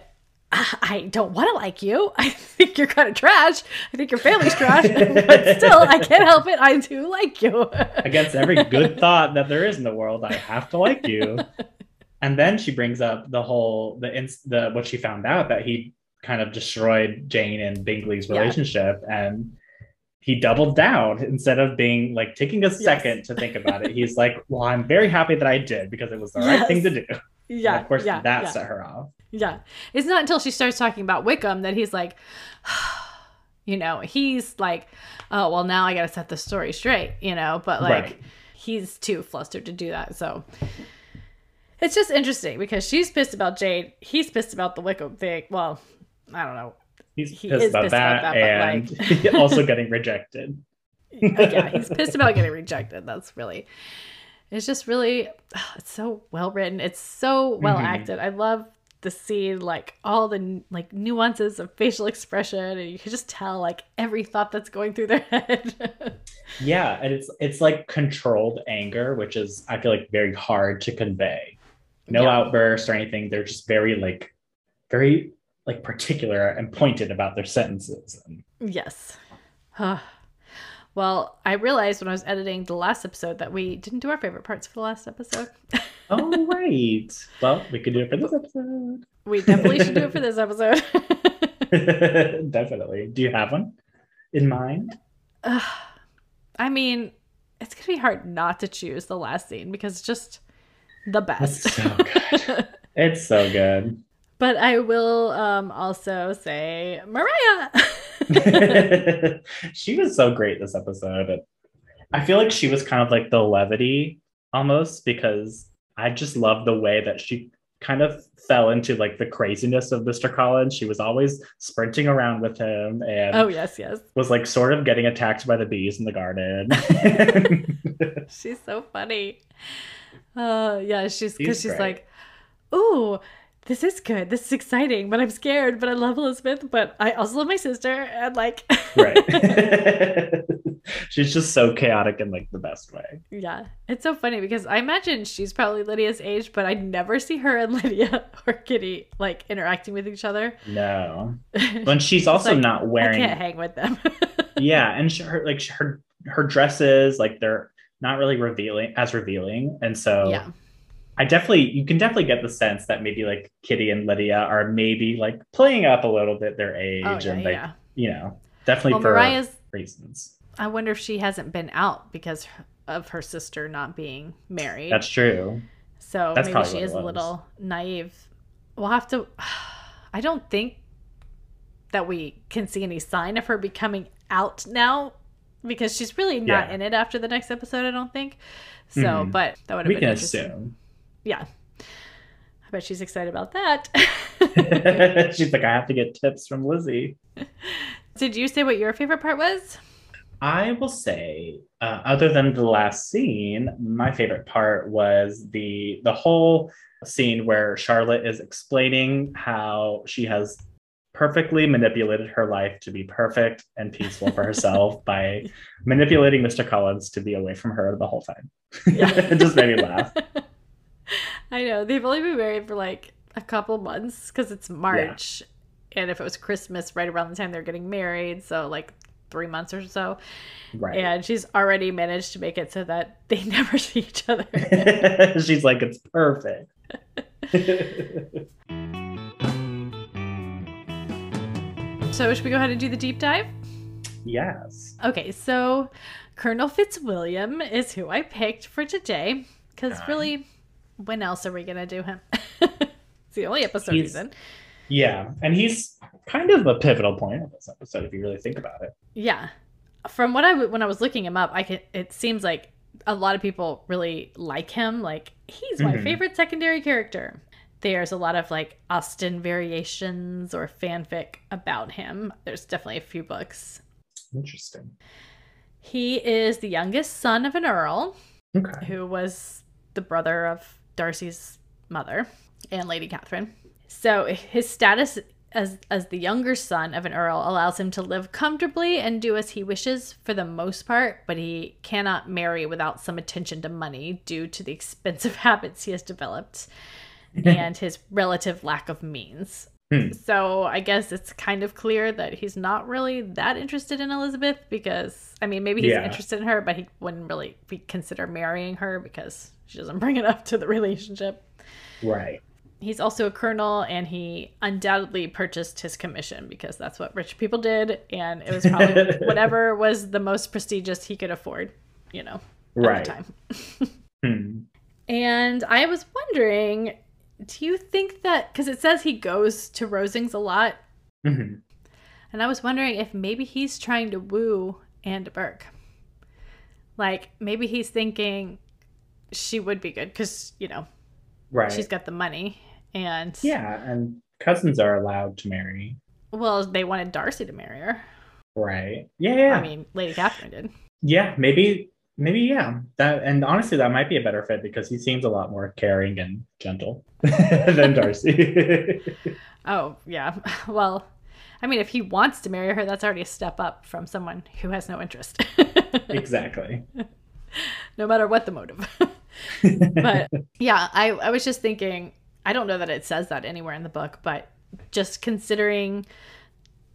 I don't want to like you. I think you're kind of trash. I think your family's trash. but still, I can't help it. I do like you. Against every good thought that there is in the world, I have to like you. And then she brings up the whole the ins- the what she found out that he kind of destroyed Jane and Bingley's Yeah. relationship and he doubled down instead of being like taking a second to think about it. He's like, "Well, I'm very happy that I did because it was the right thing to do." And yeah. of course, yeah, that yeah. set her off. Yeah. It's not until she starts talking about Wickham that he's like, you know, he's like, oh, well, now I got to set the story straight, you know, but like Right. he's too flustered to do that. So it's just interesting because she's pissed about Jade. He's pissed about the Wickham thing. Well, I don't know. He's He pissed is about pissed that, about that, and also getting rejected. yeah, he's pissed about getting rejected. That's really, it's just really, it's so well written. It's so well Mhm. acted. I love the scene like all the like nuances of facial expression and you can just tell like every thought that's going through their head. Yeah and it's it's like controlled anger which is i feel like very hard to convey. No Yeah. outburst or anything. They're just very like very like particular and pointed about their sentences. Yes. Well i realized when i was editing the last episode that we didn't do our favorite parts for the last episode oh right. Well we could do it for this episode. we definitely should do it for this episode. Definitely. Do you have one in mind? Ugh. i mean it's gonna be hard not to choose the last scene because it's just the best. It's so good. it's so good. But i will um also say mariah. She was so great this episode. I feel like she was kind of like the levity almost because I just love the way that she kind of fell into like the craziness of Mr. Collins. She was always sprinting around with him and oh yes yes was like sort of getting attacked by the bees in the garden. she's so funny uh yeah she's because She's she's, like ooh this is good this is exciting but i'm scared but i love elizabeth but i also love my sister and like right. She's just so chaotic in like the best way. yeah. It's so funny because i imagine she's probably lydia's age but i never see her and lydia or kitty like interacting with each other. No. But she's also like, not i wearing can't hang with them. Yeah and she, her like her her dresses like they're not really revealing as revealing and so yeah. I definitely you can definitely get the sense that maybe like kitty and lydia are maybe like playing up a little bit their oh, age oh yeah and like yeah. you know definitely well for mariah's reasons i wonder if she hasn't been out because of her sister not being married that's true So That's maybe she is a little naive. We'll have to. I don't think that we can see any sign of her becoming out now because she's really not Yeah. in it after the next episode. I don't think. So, Mhm. but that would have we been can interesting. assume Yeah, I bet she's excited about that. she's like i have to get tips from lizzie Did you say what your favorite part was? I will say, uh, other than the last scene, my favorite part was the the whole scene where Charlotte is explaining how she has perfectly manipulated her life to be perfect and peaceful for herself by manipulating Mr. Collins to be away from her the whole time. it just made me laugh. I know they've only been married for like a couple months because it's March, and if it was Christmas, right around the time they're getting married, so like three months or so. Right. and she's already managed to make it so that they never see each other. She's like, it's perfect. so, should we go ahead and do the deep dive? yes. Okay, so Colonel Fitzwilliam is who I picked for today because really, when else are we going to do him? it's the only episode He's- he's in. Yeah. And he's kind of a pivotal point of this episode if you really think about it. Yeah. From what I w- when I was looking him up, I can it seems like a lot of people really like him. Like he's my Mhm. favorite secondary character. There's a lot of like Austen variations or fanfic about him. There's definitely a few books. Interesting. He is the youngest son of an earl Okay. who was the brother of Darcy's mother and Lady Catherine. So his status as as the younger son of an earl allows him to live comfortably and do as he wishes for the most part, but he cannot marry without some attention to money due to the expensive habits he has developed and his relative lack of means. Hmm. So I guess it's kind of clear that he's not really that interested in Elizabeth because I mean maybe he's Yeah. interested in her, but he wouldn't really consider marrying her because she doesn't bring it up to the relationship. Right. He's also a colonel and he undoubtedly purchased his commission because that's what rich people did and it was probably whatever was the most prestigious he could afford, you know, at Right. the time. Hmm. And I was wondering, do you think that because it says he goes to Rosings a lot, Mhm. and I was wondering if maybe he's trying to woo Anne de Bourgh. Like maybe he's thinking she would be good because you know Right. she's got the money, and yeah, and cousins are allowed to marry. well, they wanted Darcy to marry her. Right. Yeah. Yeah. I mean, Lady Catherine did. yeah. Maybe maybe yeah. That and honestly, that might be a better fit because he seems a lot more caring and gentle than Darcy. oh yeah. Well, I mean, if he wants to marry her, that's already a step up from someone who has no interest. exactly. no matter what the motive. but yeah, I, I was just thinking, I don't know that it says that anywhere in the book, but just considering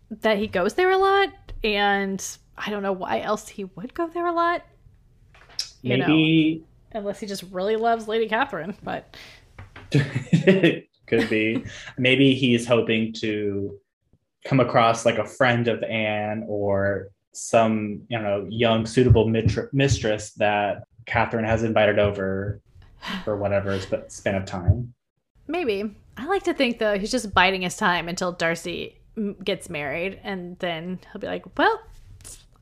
that he goes there a lot and I don't know why else he would go there a lot. You Maybe know, unless he just really loves Lady Catherine, but could be. Maybe he's hoping to come across like a friend of Anne or some, you know, young suitable mistress that Catherine has invited over for whatever span of time. Maybe. I like to think though he's just biding his time until Darcy gets married, and then he'll be like, "Well,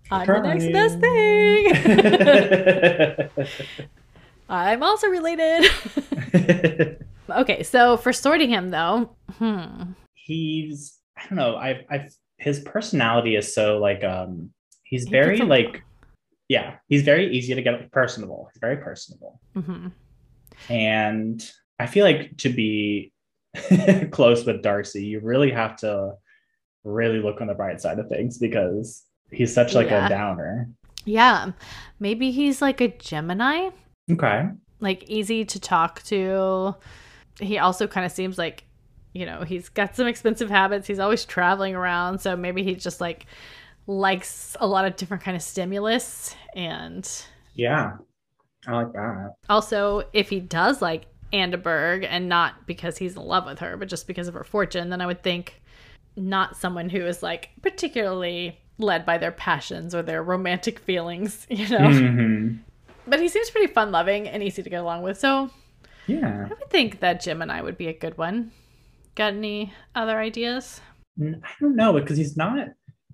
I'm Trying. the next best thing." I'm also related. okay, so for sorting him though, hmm. He's I don't know. I've I've his personality is so like um he's very like yeah he's very easy to get personable. He's very personable, mm-hmm. and I feel like to be close with Darcy, you really have to really look on the bright side of things because he's such like yeah. a downer. Yeah. Maybe he's like a Gemini. Okay. Like easy to talk to. He also kind of seems like, you know, he's got some expensive habits. He's always traveling around, so maybe he just like likes a lot of different kind of stimulus and Yeah. I like that. Also, if he does like Anneberg and not because he's in love with her, but just because of her fortune, then I would think not someone who is like particularly led by their passions or their romantic feelings, you know. Mm-hmm. But he seems pretty fun loving and easy to get along with. So yeah. I would think that Gemini would be a good one. Got any other ideas? I don't know because he's not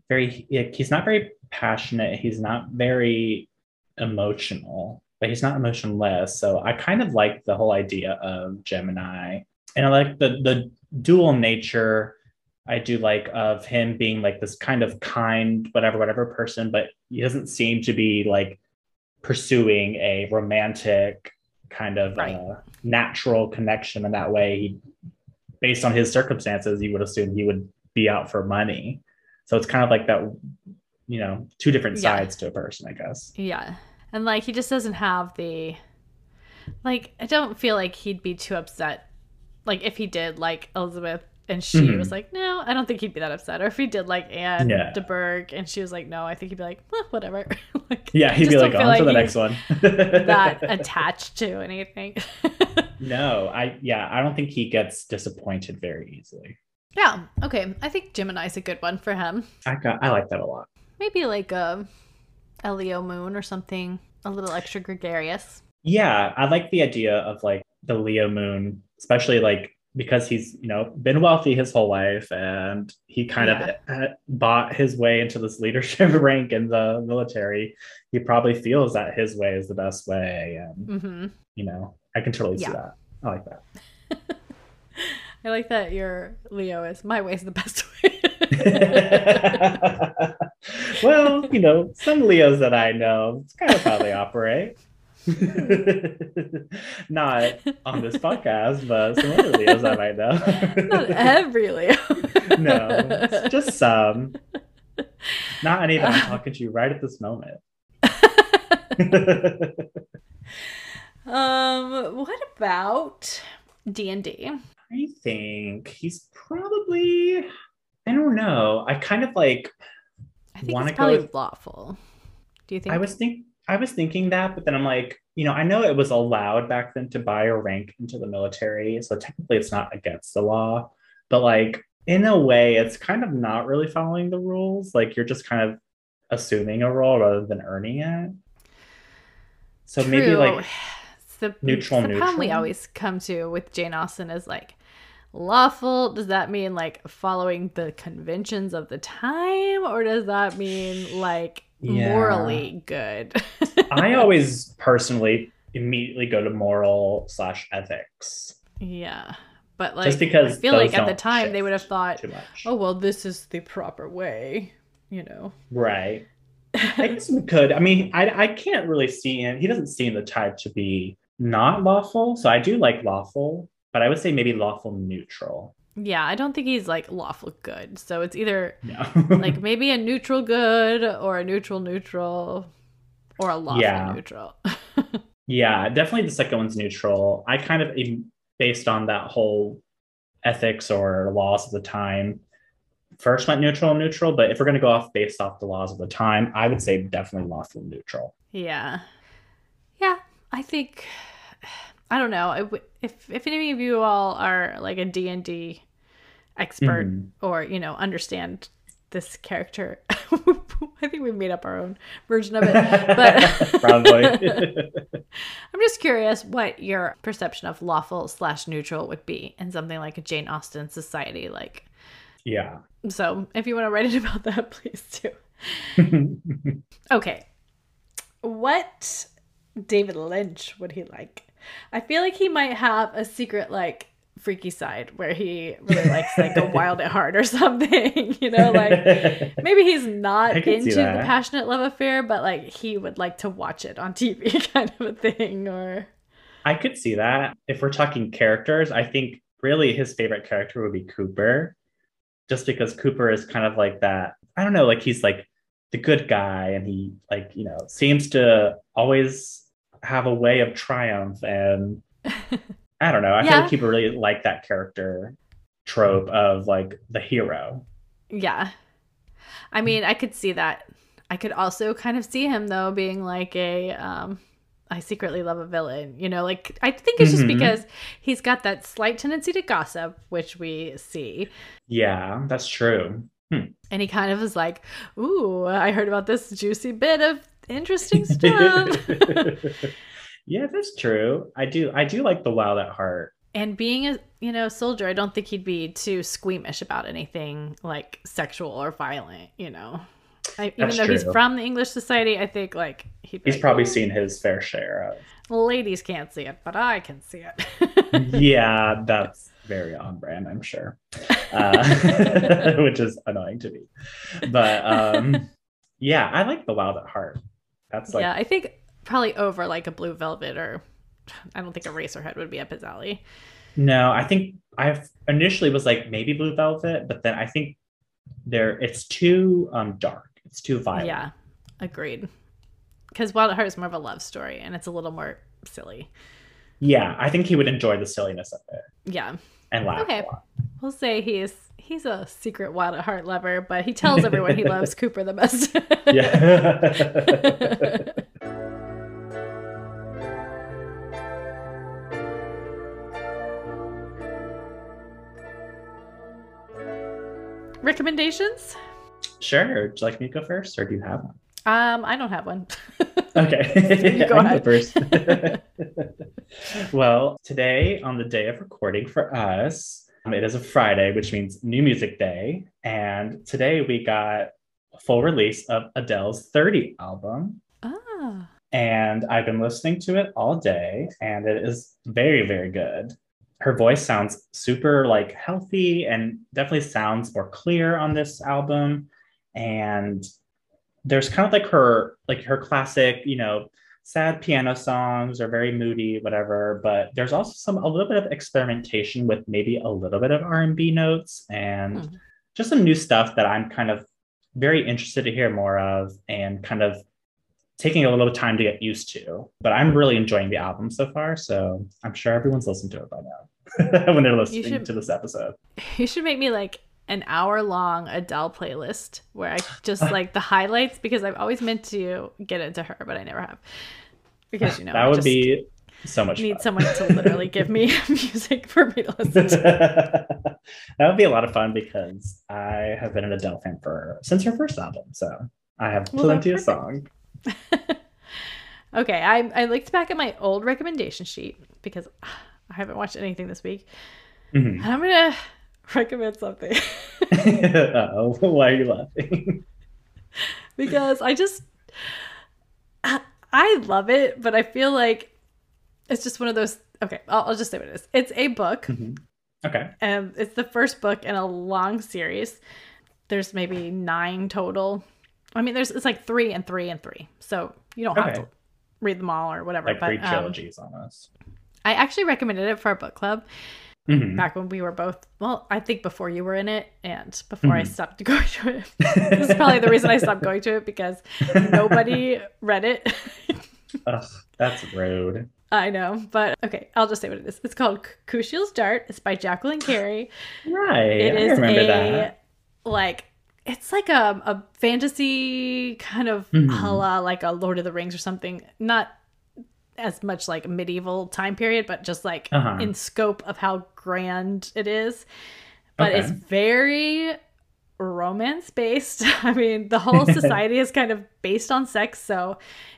very he's not very passionate. He's not very emotional but he's not emotionless. So I kind of like the whole idea of Gemini. And I like the the dual nature I do like of him being like this kind of kind, whatever, whatever person, but he doesn't seem to be like pursuing a romantic kind of right. uh, natural connection in that way. He, based on his circumstances, you would assume he would be out for money. So it's kind of like that, you know, two different sides yeah. to a person, I guess. Yeah. And like he just doesn't have the like I don't feel like he'd be too upset like if he did like Elizabeth and she mm-hmm. was like, no, I don't think he'd be that upset. Or if he did like Anne yeah. de Bourgh and she was like, no, I think he'd be like, eh, whatever. like, yeah, he'd be like, on like to the next one. that attached to anything. no, I yeah, I don't think he gets disappointed very easily. Yeah. Okay. I think Gemini's a good one for him. I got I like that a lot. Maybe like a a Leo moon or something a little extra gregarious. Yeah, I like the idea of like the Leo moon, especially like because he's you know been wealthy his whole life and he kind yeah. of bought his way into this leadership rank in the military he probably feels that his way is the best way and mm-hmm. you know i can totally yeah. see that i like that i like that your leo is my way is the best way well, you know, some Leos that I know, it's kind of how they operate. Not on this podcast, but some other Leos I might know. Not every Leo. no, just some. Not any that I'm talking to you right at this moment. um, what about D and D? I think he's probably I don't know. I kind of like I think it's probably with, lawful. Do you think? I was think I was thinking that, but then I'm like, you know, I know it was allowed back then to buy or rank into the military, so technically it's not against the law, but like in a way, it's kind of not really following the rules. Like you're just kind of assuming a role rather than earning it. So True. maybe like the neutral. The neutral. problem we always come to with Jane Austen is like lawful does that mean like following the conventions of the time or does that mean like yeah. morally good i always personally immediately go to moral slash ethics yeah but like just because i feel like at the time they would have thought oh well this is the proper way you know right I guess we could. I mean, I I can't really see him. He doesn't seem the type to be not lawful. So I do like lawful, but I would say maybe lawful neutral. Yeah, I don't think he's like lawful good. So it's either No. like maybe a neutral good or a neutral neutral or a lawful Yeah. neutral. yeah, definitely the second one's neutral. I kind of based on that whole ethics or laws of the time. First went neutral neutral, but if we're gonna go off based off the laws of the time, I would say definitely lawful neutral. yeah. Yeah, I think I don't know. If if any of you all are like a D&D expert Mhm. or, you know, understand this character, I think we made up our own version of it. But Probably. I'm just curious what your perception of lawful slash neutral would be in something like a Jane Austen society. Like, yeah. so if you want to write it about that, please do. Okay, what David Lynch would he like? I feel like he might have a secret like freaky side where he really likes like a wild at heart or something. You know, like maybe he's not I could see into the passionate love affair, but like he would like to watch it on TV, kind of a thing. Or I could see that. If we're talking characters, I think really his favorite character would be Cooper, just because Cooper is kind of like that. I don't know, like he's like the good guy, and he like you know seems to always have a way of triumph, and I don't know. I feel like people really like that character trope of like the hero. yeah, I mean, I could see that. I could also kind of see him though being like a um I secretly love a villain. You know, like I think it's just Mhm. because he's got that slight tendency to gossip, which we see. Yeah, that's true. And he kind of is like, Ooh, I heard about this juicy bit of interesting stuff. yeah, that's true. I do. I do like the wild at heart. and being a you know soldier, I don't think he'd be too squeamish about anything like sexual or violent, you know. I, even That's though he's from the English society, I think like He's like, probably "Ooh, seen his fair share of. ladies can't see it, but I can see it. yeah, that's very on brand, I'm sure. Uh, which is annoying to me. But um, yeah, I like the wild at heart. That's like yeah, I think probably over like a blue velvet or I don't think Eraserhead would be up his alley. no, I think I initially was like maybe blue velvet, but then I think there it's too um dark. It's too violent. Yeah, agreed. Because Wild at Heart is more of a love story and it's a little more silly. Yeah, I think he would enjoy the silliness of it Yeah, and laugh Okay. we'll say he's he's a secret Wild at Heart lover, but he tells everyone he loves Cooper the best. Yeah. Recommendations? sure. Would you like me to go first, or do you have one? Um, I don't have one. Okay. Go ahead. first. well, today, on the day of recording for us, it is a Friday, which means New Music Day. And today we got a full release of Adele's 30 album. ah, And I've been listening to it all day, and it is very, very good. Her voice sounds super like healthy and definitely sounds more clear on this album. And there's kind of like her like her classic, you know, sad piano songs or very moody, whatever. But there's also some a little bit of experimentation with maybe a little bit of R&B notes and Mhm. just some new stuff that I'm kind of very interested to hear more of and kind of taking a little time to get used to. But I'm really enjoying the album so far, so I'm sure everyone's listened to it by now when they're listening should- to this episode. you should make me like an hour long Adele playlist where I just like the highlights because I've always meant to get into her, but I never have. Because you know, that I would be so much need fun. someone to literally give me music for me to listen to. that would be a lot of fun because I have been an Adele fan for since her first album, so I have Well, plenty of song. Okay, I I looked back at my old recommendation sheet because I haven't watched anything this week. Mhm. And I'm gonna recommend something Uh-oh, why are you laughing? because I just I love it, but I feel like it's just one of those. Okay, I'll, I'll just say what it is. It's a book, Mhm. Okay. and it's the first book in a long series. There's maybe nine total I mean, there's it's like three and three and three, so you don't have to read them all or whatever. Like but three um, trilogies almost. I actually recommended it for our book club Mhm. back when we were both. Well, I think before you were in it and before I Mhm. stopped going to it. this is probably the reason I stopped going to it because nobody read it. Ugh, that's rude. I know, but okay, I'll just say what it is. It's called Kushiel's Dart. It's by Jacqueline Carey. Right. It I remember a that. like it's like a, a fantasy kind of a la like a Lord of the Rings or something. Not as much like medieval time period, but just like Uh-huh. in scope of how grand it is. But it's very romance based. I mean, the whole society is kind of based on sex. So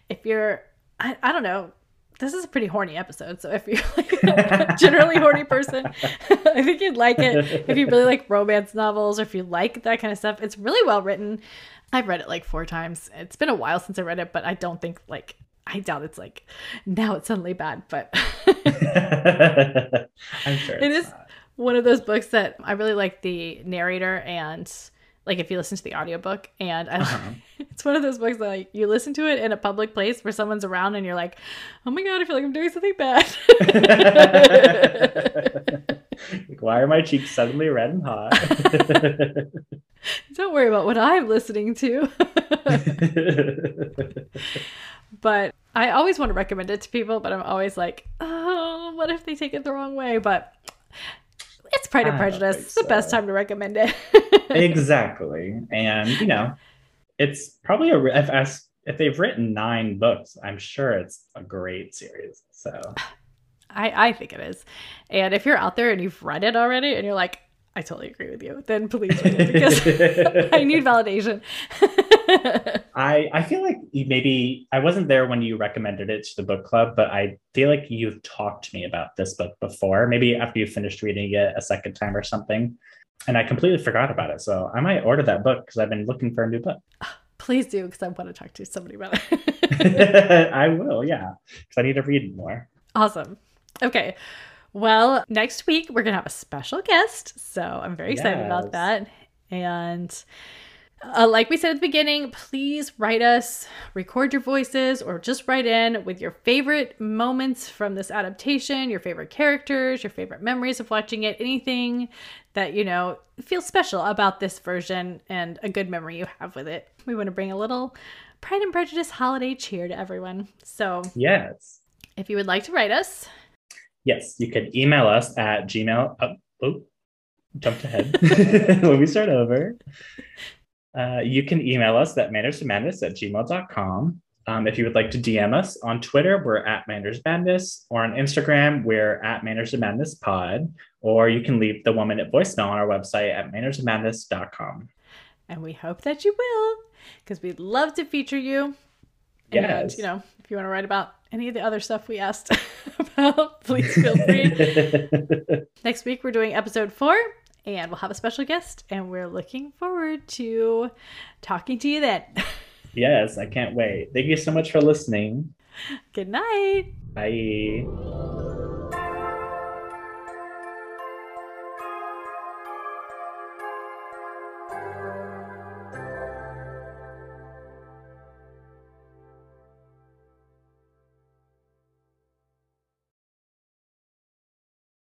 if you're, I, I don't know, this is a pretty horny episode. So if you're like a generally horny person, I think you'd like it. If you really like romance novels or if you like that kind of stuff, it's really well written. I've read it like four times. It's been a while since I read it, but I don't think like, I doubt it's like now it's suddenly bad, but I'm sure it's not. one of those books that I really like the narrator and like if you listen to the audiobook and I, Uh-huh. it's one of those books that like you listen to it in a public place where someone's around and you're like, oh my god, I feel like I'm doing something bad. like, why are my cheeks suddenly red and hot? Don't worry about what I'm listening to. But I always want to recommend it to people, but I'm always like, oh, what if they take it the wrong way? But it's Pride and Prejudice. It's the best time to recommend it. exactly. And, you know, it's probably a, if, if they've written nine books, I'm sure it's a great series. So, I, I think it is. And if you're out there and you've read it already and you're like, I totally agree with you, then please read it because I need validation. I I feel like maybe I wasn't there when you recommended it to the book club, but I feel like you've talked to me about this book before. Maybe after you finished reading it a second time or something, and I completely forgot about it. So I might order that book because I've been looking for a new book. Ah, please do because I want to talk to somebody about it. I will, yeah, because I need to read more. awesome. Okay. Well, next week we're going to have a special guest. So I'm very excited Yes. about that. And uh, like we said at the beginning, please write us, record your voices, or just write in with your favorite moments from this adaptation, your favorite characters, your favorite memories of watching it, anything that, you know, feels special about this version and a good memory you have with it. We want to bring a little Pride and Prejudice holiday cheer to everyone. So Yes, if you would like to write us, yes, you can email us at Gmail. Oh, oh jumped ahead. Let me start over. Uh, you can email us at mannersmadness at gmail.com. Um, if you would like to DM us on Twitter, we're at Manners Madness, or on Instagram, we're at Manners of Madness Pod, or you can leave the one minute voicemail on our website at mannersofmadness.com. and we hope that you will because we'd love to feature you. And, Yes. you know, if you want to write about any of the other stuff we asked about, please feel free. Next week, we're doing episode four, and we'll have a special guest, and we're looking forward to talking to you then. yes, I can't wait. Thank you so much for listening. Good night. Bye.